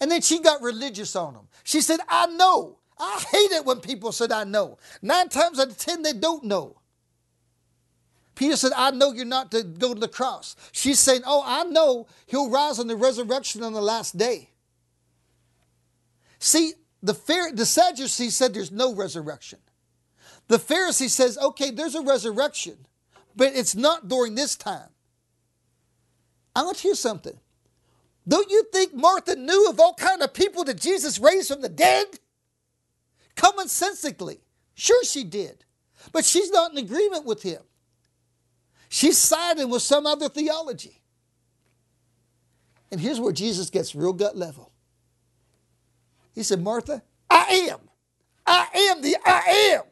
And then she got religious on him. She said, I know. I hate it when people said, I know. Nine times out of ten, they don't know. Peter said, I know you're not to go to the cross. She's saying, Oh, I know he'll rise on the resurrection on the last day. See, the, the Sadducees said there's no resurrection. The Pharisee says, okay, there's a resurrection, but it's not during this time. I want to hear something. Don't you think Martha knew of all kind of people that Jesus raised from the dead? Commonsensically. Sure she did. But she's not in agreement with him. She's siding with some other theology. And here's where Jesus gets real gut level. He said, Martha, I am. I am the I am.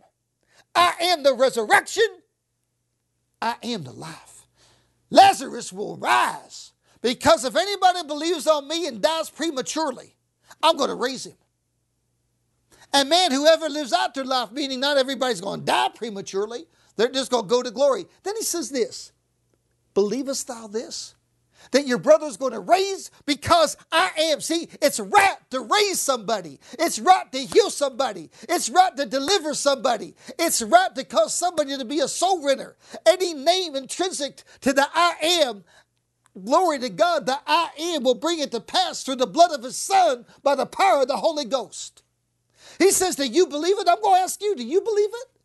I am the resurrection. I am the life. Lazarus will rise, Because if anybody believes on me and dies prematurely, I'm going to raise him. And man, whoever lives out their life, meaning not everybody's going to die prematurely, they're just going to go to glory. Then he says this Believest thou this? That your brother's going to raise because I am. See, it's right to raise somebody. It's right to heal somebody. It's right to deliver somebody. It's right to cause somebody to be a soul winner. Any name intrinsic to the I am glory to God, the I am will bring it to pass through the blood of his son by the power of the Holy Ghost. He says, Do you believe it? I'm going to ask you, do you believe it?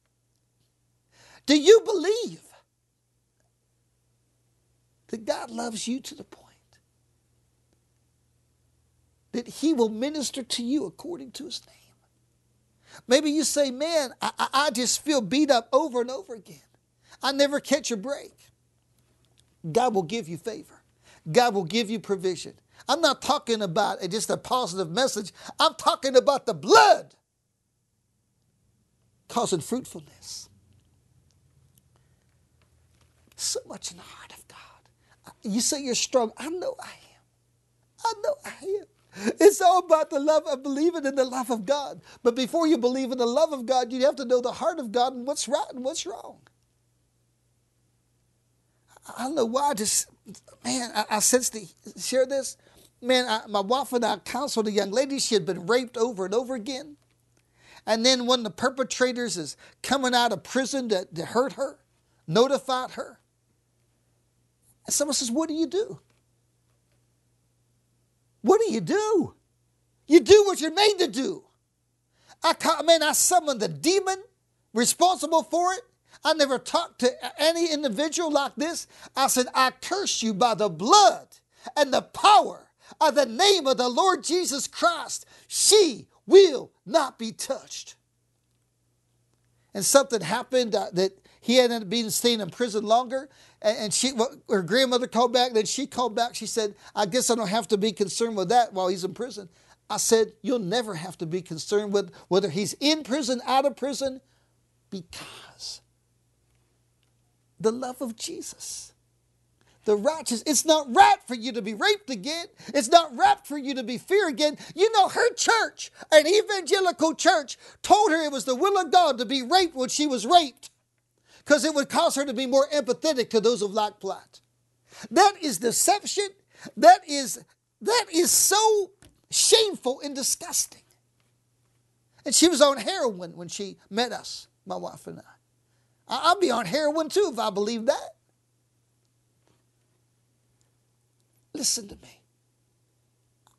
Do you believe that God loves you to the point that he will minister to you according to his name? Maybe you say, Man, I, I just feel beat up over and over again. I never catch a break. God will give you favor. God will give you provision. I'm not talking about just a positive message. I'm talking about the blood causing fruitfulness. So much in the heart of God. You say you're strong. I know I am. I know I am. It's all about the love of believing in the love of God. But before you believe in the love of God, you have to know the heart of God and what's right and what's wrong. I don't know why. I just man, I, I sense to share this. Man, I, my wife and I counseled a young lady. She had been raped over and over again. And then when the perpetrators is coming out of prison to, to hurt her, notified her. And someone says, What do you do? What do you do? You do what you're made to do. I, man, I summoned the demon responsible for it I never talked to any individual like this. I said, I curse you by the blood and the power of the name of the Lord Jesus Christ. She will not be touched. And something happened uh, that he up being staying in prison longer. And, she, her grandmother called back. Then she called back. She said, "I guess I don't have to be concerned with that while he's in prison." I said, "You'll never have to be concerned with whether he's in prison, out of prison, because the love of Jesus. The righteous. It's not right for you to be raped again. It's not right for you to be feared again. You know, her church, an evangelical church, told her it was the will of God to be raped when she was raped because it would cause her to be more empathetic to those of like plight. That is deception. That is that is so shameful and disgusting. And she was on heroin when she met us, my wife and I. I'd be on heroin too if I believed that. Listen to me.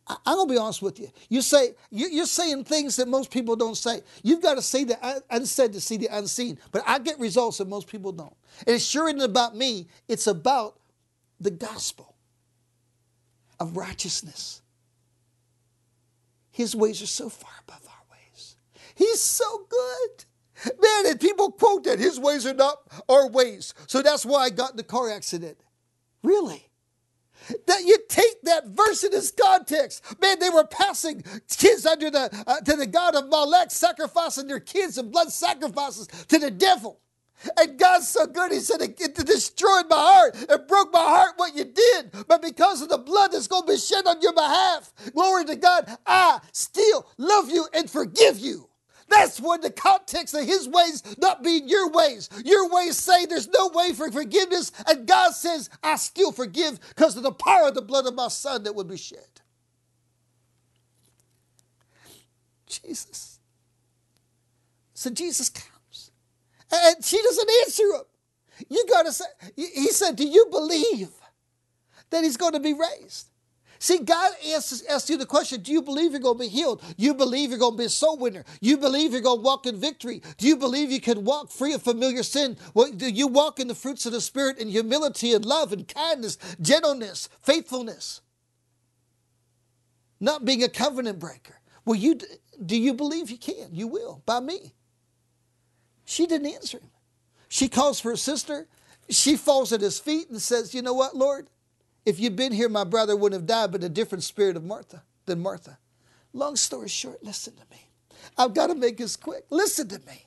I, am gonna be honest with you. You say you're saying things that most people don't say. You've got to say the unsaid to see the unseen. But I get results that most people don't. And it sure isn't about me. It's about the gospel of righteousness. His ways are so far above our ways. He's so good. Man, and people quote that his ways are not our ways. So that's why I got in the car accident. Really? That you take that verse in its context. Man, they were passing kids under the uh, to the god of Molech, sacrificing their kids and blood sacrifices to the devil. And God's so good, He said, it, it destroyed my heart. It broke my heart what you did. But because of the blood that's going to be shed on your behalf, glory to God, I still love you and forgive you. That's when the context of his ways not being your ways. Your ways say there's no way for forgiveness, and God says, I still forgive because of the power of the blood of my son that would be shed. Jesus. So Jesus comes. And she doesn't answer him. You gotta say, he said, Do you believe that he's to be raised? See, God asks, asks you the question Do you believe you're going to be healed? You believe you're going to be a soul winner? You believe you're going to walk in victory? Do you believe you can walk free of familiar sin? Well, do you walk in the fruits of the Spirit in humility and love and kindness, gentleness, faithfulness? Not being a covenant breaker. Well, you, do you believe you can? You will, by me. She didn't answer him. She calls for her sister. She falls at his feet and says, You know what, Lord? If you'd been here, my brother wouldn't have died, but a different spirit of Martha than Martha. Long story short, listen to me. I've got to make this quick. Listen to me.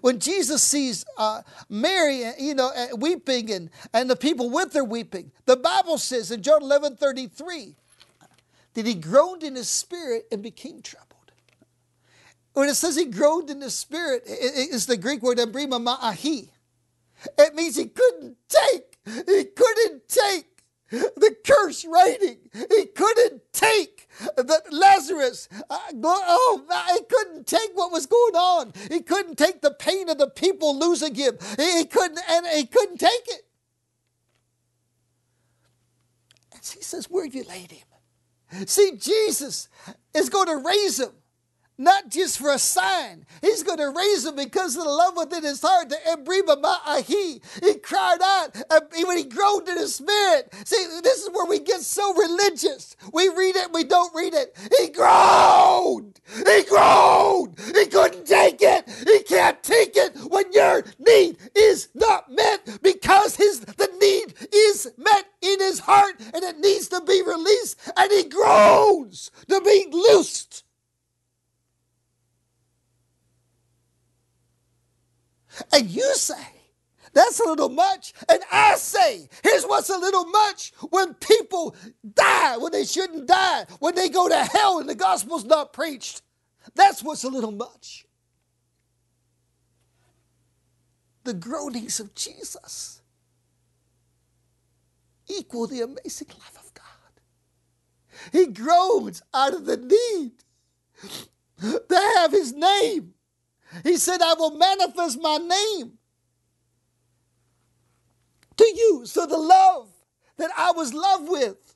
When Jesus sees uh, Mary, uh, you know, uh, weeping and, and the people with her weeping, the Bible says in John 11 33 that he groaned in his spirit and became troubled. When it says he groaned in his spirit, it's the Greek word embrimaomai. It means he couldn't take, he couldn't take the curse writing. He couldn't take the Lazarus. Uh, oh, he couldn't take what was going on. He couldn't take the pain of the people losing him. He, he couldn't, and he couldn't take it. And he says, "Where have you laid him?" See, Jesus is going to raise him not just for a sign. He's going to raise him because of the love within his heart. He, he cried out when he groaned in his spirit. See, this is where we get so religious. We read it, we don't read it. He groaned. He groaned. He couldn't take it. He can't take it when your need is not met because his the need is met in his heart and it needs to be released. And he groans to be loosed. And you say, that's a little much. And I say, here's what's a little much when people die when they shouldn't die, when they go to hell and the gospel's not preached. That's what's a little much. The groanings of Jesus equal the amazing love of God. He groans out of the need to have his name he said, I will manifest my name to you. So the love that I was loved with,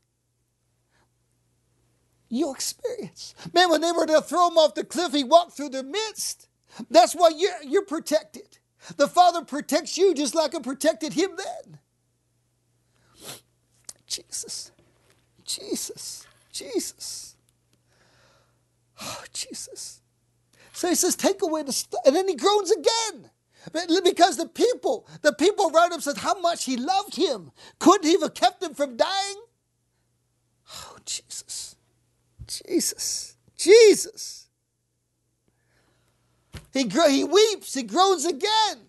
your experience. Man, when they were to throw him off the cliff, he walked through their midst. That's why you're, you're protected. The Father protects you just like I protected him then. Jesus, Jesus, Jesus. Oh, Jesus. So he says, Take away the stuff. And then he groans again. Because the people, the people around him said how much he loved him. Couldn't he have kept him from dying? Oh, Jesus. Jesus. Jesus. He, he weeps, he groans again.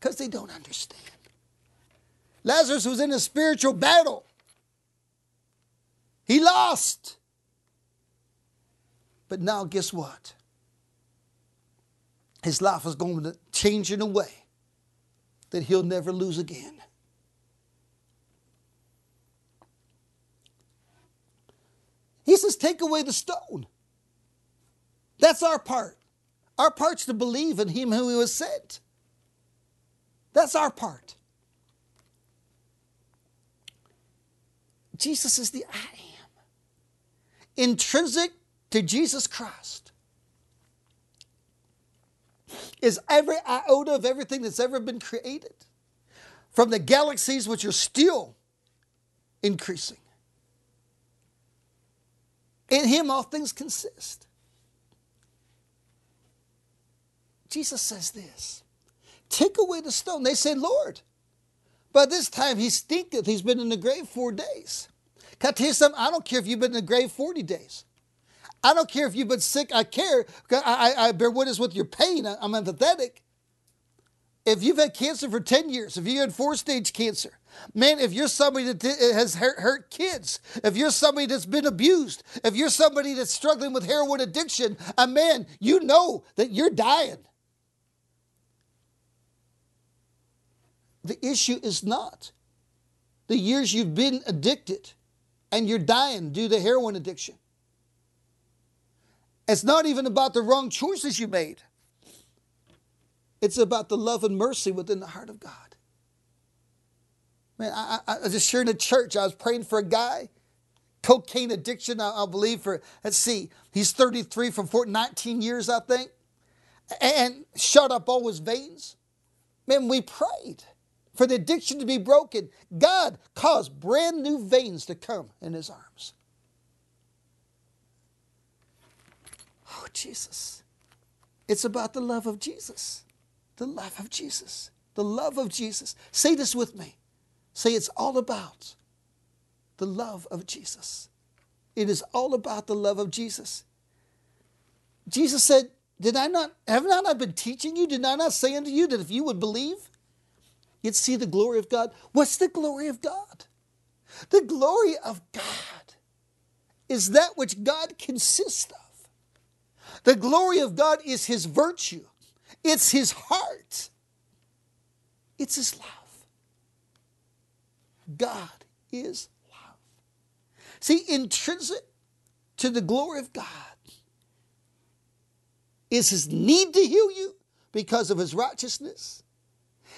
Because they don't understand. Lazarus was in a spiritual battle. He lost. But now, guess what? His life is going to change in a way that he'll never lose again. He says, Take away the stone. That's our part. Our part's to believe in him who he was sent. That's our part. Jesus is the I am. Intrinsic to Jesus Christ is every iota of everything that's ever been created, from the galaxies which are still increasing. In Him, all things consist. Jesus says this Take away the stone. They say, Lord, by this time he stinketh. He's been in the grave four days. Can I tell you something? I don't care if you've been in the grave 40 days. I don't care if you've been sick. I care. I, I, bear witness with your pain. I, I'm empathetic. If you've had cancer for 10 years, if you had four stage cancer, man, if you're somebody that has hurt, hurt kids, if you're somebody that's been abused, if you're somebody that's struggling with heroin addiction, a man, you know that you're dying. The issue is not the years you've been addicted and you're dying due to heroin addiction. It's not even about the wrong choices you made. It's about the love and mercy within the heart of God. Man, I, I, I was just sharing in church. I was praying for a guy, cocaine addiction, I, I believe, for, let's see, he's 33 from 19 years, I think, and shut up all his veins. Man, we prayed for the addiction to be broken. God caused brand new veins to come in his arms. Oh, Jesus. It's about the love of Jesus. The love of Jesus. The love of Jesus. Say this with me. Say it's all about the love of Jesus. It is all about the love of Jesus. Jesus said, Did I not have not I been teaching you? Did I not say unto you that if you would believe, you'd see the glory of God? What's the glory of God? The glory of God is that which God consists of. The glory of God is his virtue. It's his heart. It's his love. God is love. See, intrinsic to the glory of God is his need to heal you because of his righteousness,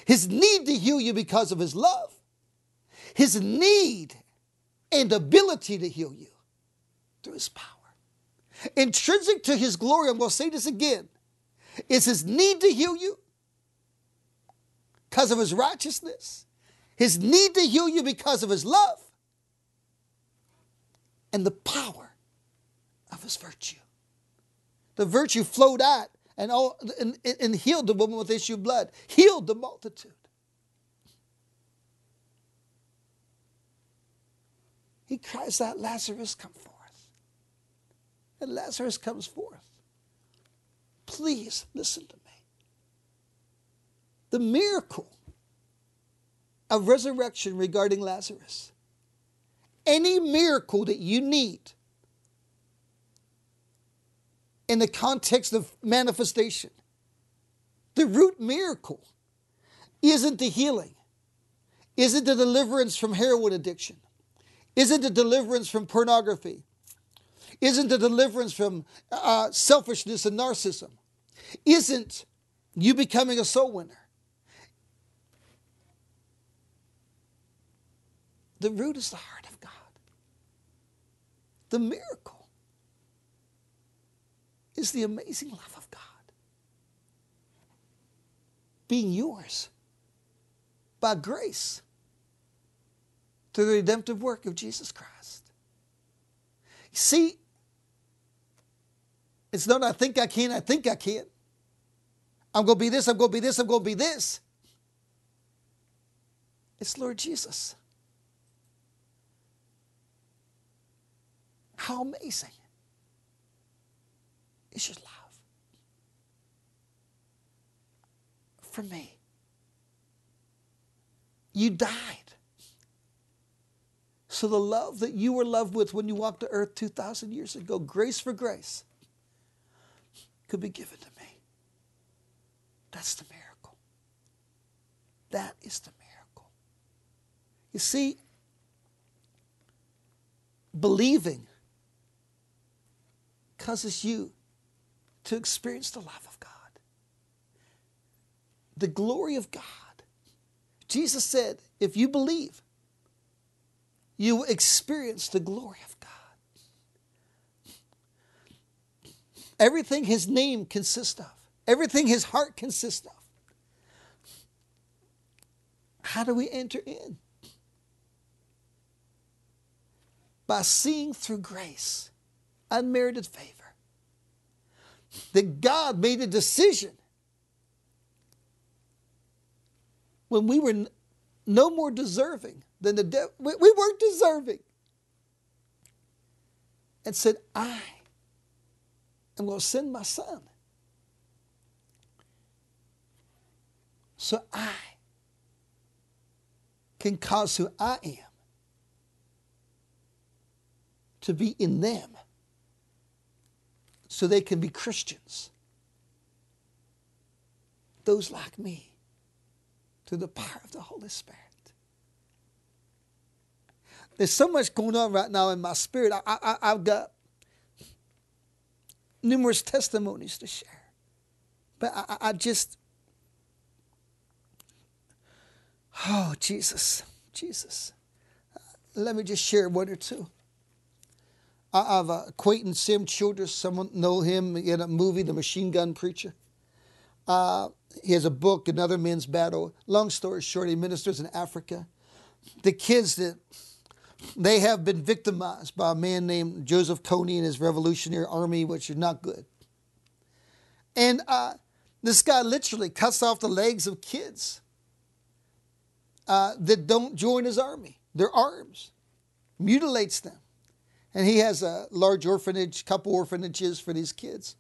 his need to heal you because of his love, his need and ability to heal you through his power. Intrinsic to his glory, I'm going to say this again, is his need to heal you because of his righteousness, his need to heal you because of his love, and the power of his virtue. The virtue flowed out and, all, and, and healed the woman with issue of blood, healed the multitude. He cries out, Lazarus, come forth. And Lazarus comes forth. Please listen to me. The miracle of resurrection regarding Lazarus, any miracle that you need in the context of manifestation, the root miracle isn't the healing, isn't the deliverance from heroin addiction, isn't the deliverance from pornography, isn't the deliverance from uh, selfishness and narcissism, isn't you becoming a soul winner. The root is the heart of God. The miracle is the amazing love of God being yours by grace through the redemptive work of Jesus Christ. See, it's not I think I can, I think I can. I'm going to be this, I'm going to be this, I'm going to be this. It's Lord Jesus. How amazing It's your love for me? You died. So the love that you were loved with when you walked the earth 2,000 years ago, grace for grace, could be given to me. That's the miracle. That is the miracle. You see, believing causes you to experience the love of God, the glory of God. Jesus said, if you believe, you will experience the glory of God. Everything his name consists of, everything his heart consists of. How do we enter in? By seeing through grace unmerited favor. That God made a decision when we were no more deserving than the devil. We weren't deserving. And said, I am going to send my son. So I can cause who I am to be in them so they can be Christians. Those like me, through the power of the Holy Spirit. There's so much going on right now in my spirit. I, I, I've got numerous testimonies to share. But I, I just, oh, Jesus, Jesus. Let me just share one or two. I have an acquaintance, Sam Childers. Someone know him in a movie, The Machine Gun Preacher. Uh, he has a book, Another Men's Battle. Long story short, he ministers in Africa. The kids that they have been victimized by a man named Joseph Kony and his Revolutionary Army, which is not good. And uh, this guy literally cuts off the legs of kids uh, that don't join his army, their arms, mutilates them. And he has a large orphanage, couple orphanages for these kids.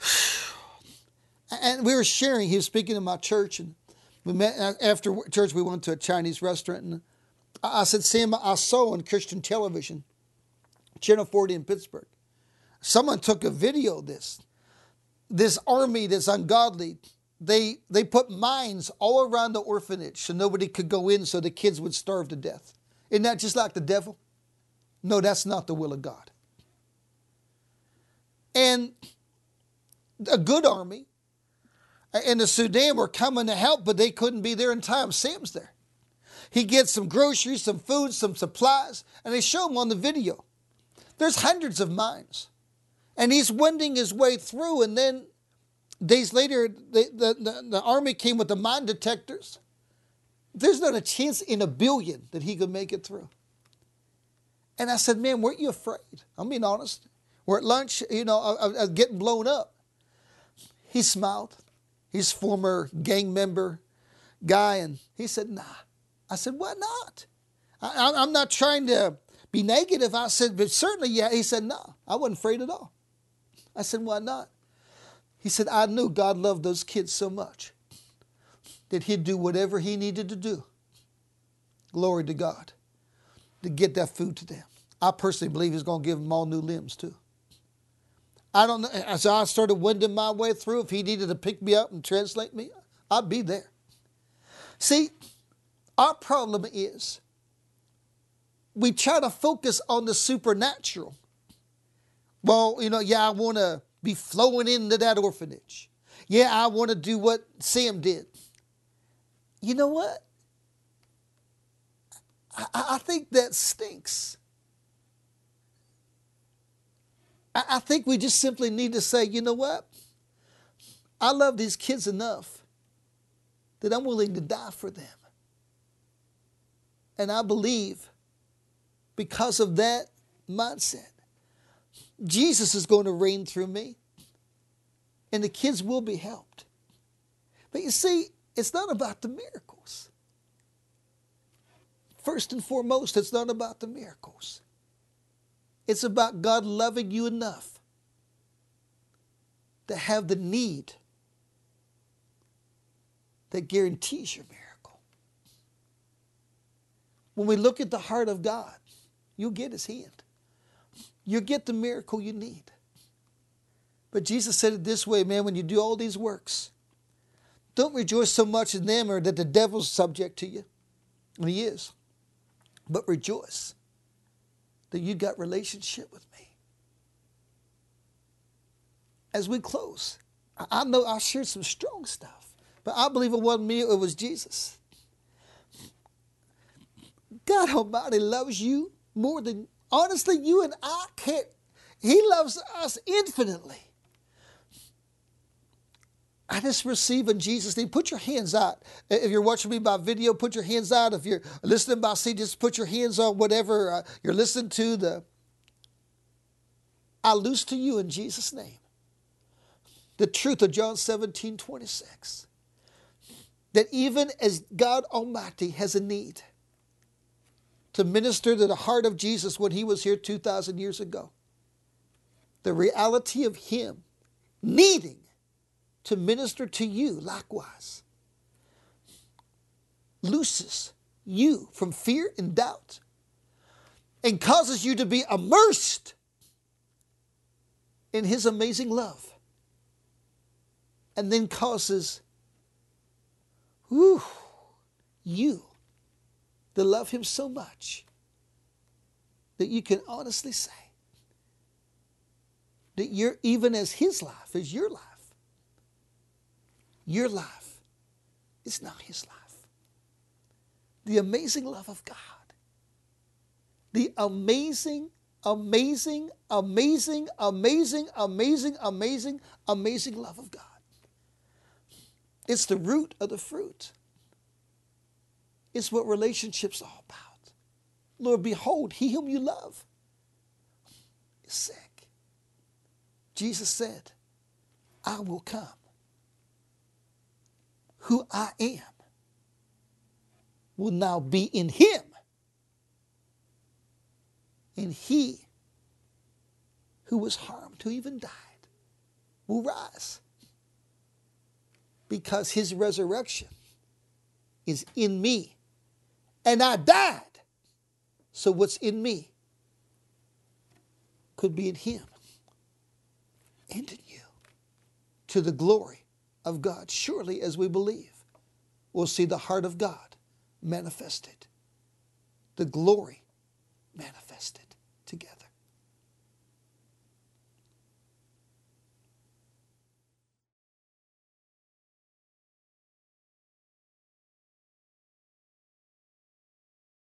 and we were sharing. He was speaking in my church, and we met after church. We went to a Chinese restaurant, and I said, "Sam, I saw on Christian television, Channel 40 in Pittsburgh, someone took a video of this. This army that's ungodly. They they put mines all around the orphanage so nobody could go in, so the kids would starve to death. Isn't that just like the devil? No, that's not the will of God. And a good army in the Sudan were coming to help, but they couldn't be there in time. Sam's there. He gets some groceries, some food, some supplies, and they show him on the video. There's hundreds of mines. And he's wending his way through, and then days later, the, the, the, the army came with the mine detectors. There's not a chance in a billion that he could make it through. And I said, Man, weren't you afraid? I'm being honest. We're at lunch, you know, I, I was getting blown up. He smiled. He's former gang member guy, and he said, Nah. I said, Why not? I, I'm not trying to be negative. I said, But certainly, yeah. He said, No, I wasn't afraid at all. I said, Why not? He said, I knew God loved those kids so much that He'd do whatever He needed to do. Glory to God to get that food to them. I personally believe He's going to give them all new limbs too. I don't know. As I started wending my way through, if he needed to pick me up and translate me, I'd be there. See, our problem is we try to focus on the supernatural. Well, you know, yeah, I want to be flowing into that orphanage. Yeah, I want to do what Sam did. You know what? I, I think that stinks. I, think we just simply need to say, you know what? I love these kids enough that I'm willing to die for them. And I believe because of that mindset, Jesus is going to reign through me and the kids will be helped. But you see, it's not about the miracles. First and foremost, it's not about the miracles. It's about God loving you enough to have the need that guarantees your miracle. When we look at the heart of God, you'll get his hand. You'll get the miracle you need. But Jesus said it this way, man, when you do all these works, don't rejoice so much in them or that the devil's subject to you. And he is. But rejoice that you got relationship with me. As we close, I know I shared some strong stuff, but I believe it wasn't me, it was Jesus. God Almighty loves you more than, honestly, you and I can't. He loves us infinitely. I just receive in Jesus' name. Put your hands out. If you're watching me by video, put your hands out. If you're listening by CD, just put your hands on whatever uh, you're listening to. The I loose to you in Jesus' name the truth of John 17, 26. That even as God Almighty has a need to minister to the heart of Jesus when he was here 2,000 years ago, the reality of him needing to minister to you likewise. Looses you from fear and doubt and causes you to be immersed in His amazing love. And then causes whew, you to love Him so much that you can honestly say that you're even as His life is your life. Your life is not his life. The amazing love of God. The amazing, amazing, amazing, amazing, amazing, amazing, amazing love of God. It's the root of the fruit. It's what relationships are about. Lord, behold, he whom you love is sick. Jesus said, I will come who I am will now be in him. And he who was harmed, who even died, will rise. because his resurrection is in me. And I died. So what's in me could be in him and in you to the glory of God. Surely, as we believe, we'll see the heart of God manifested, the glory manifested together.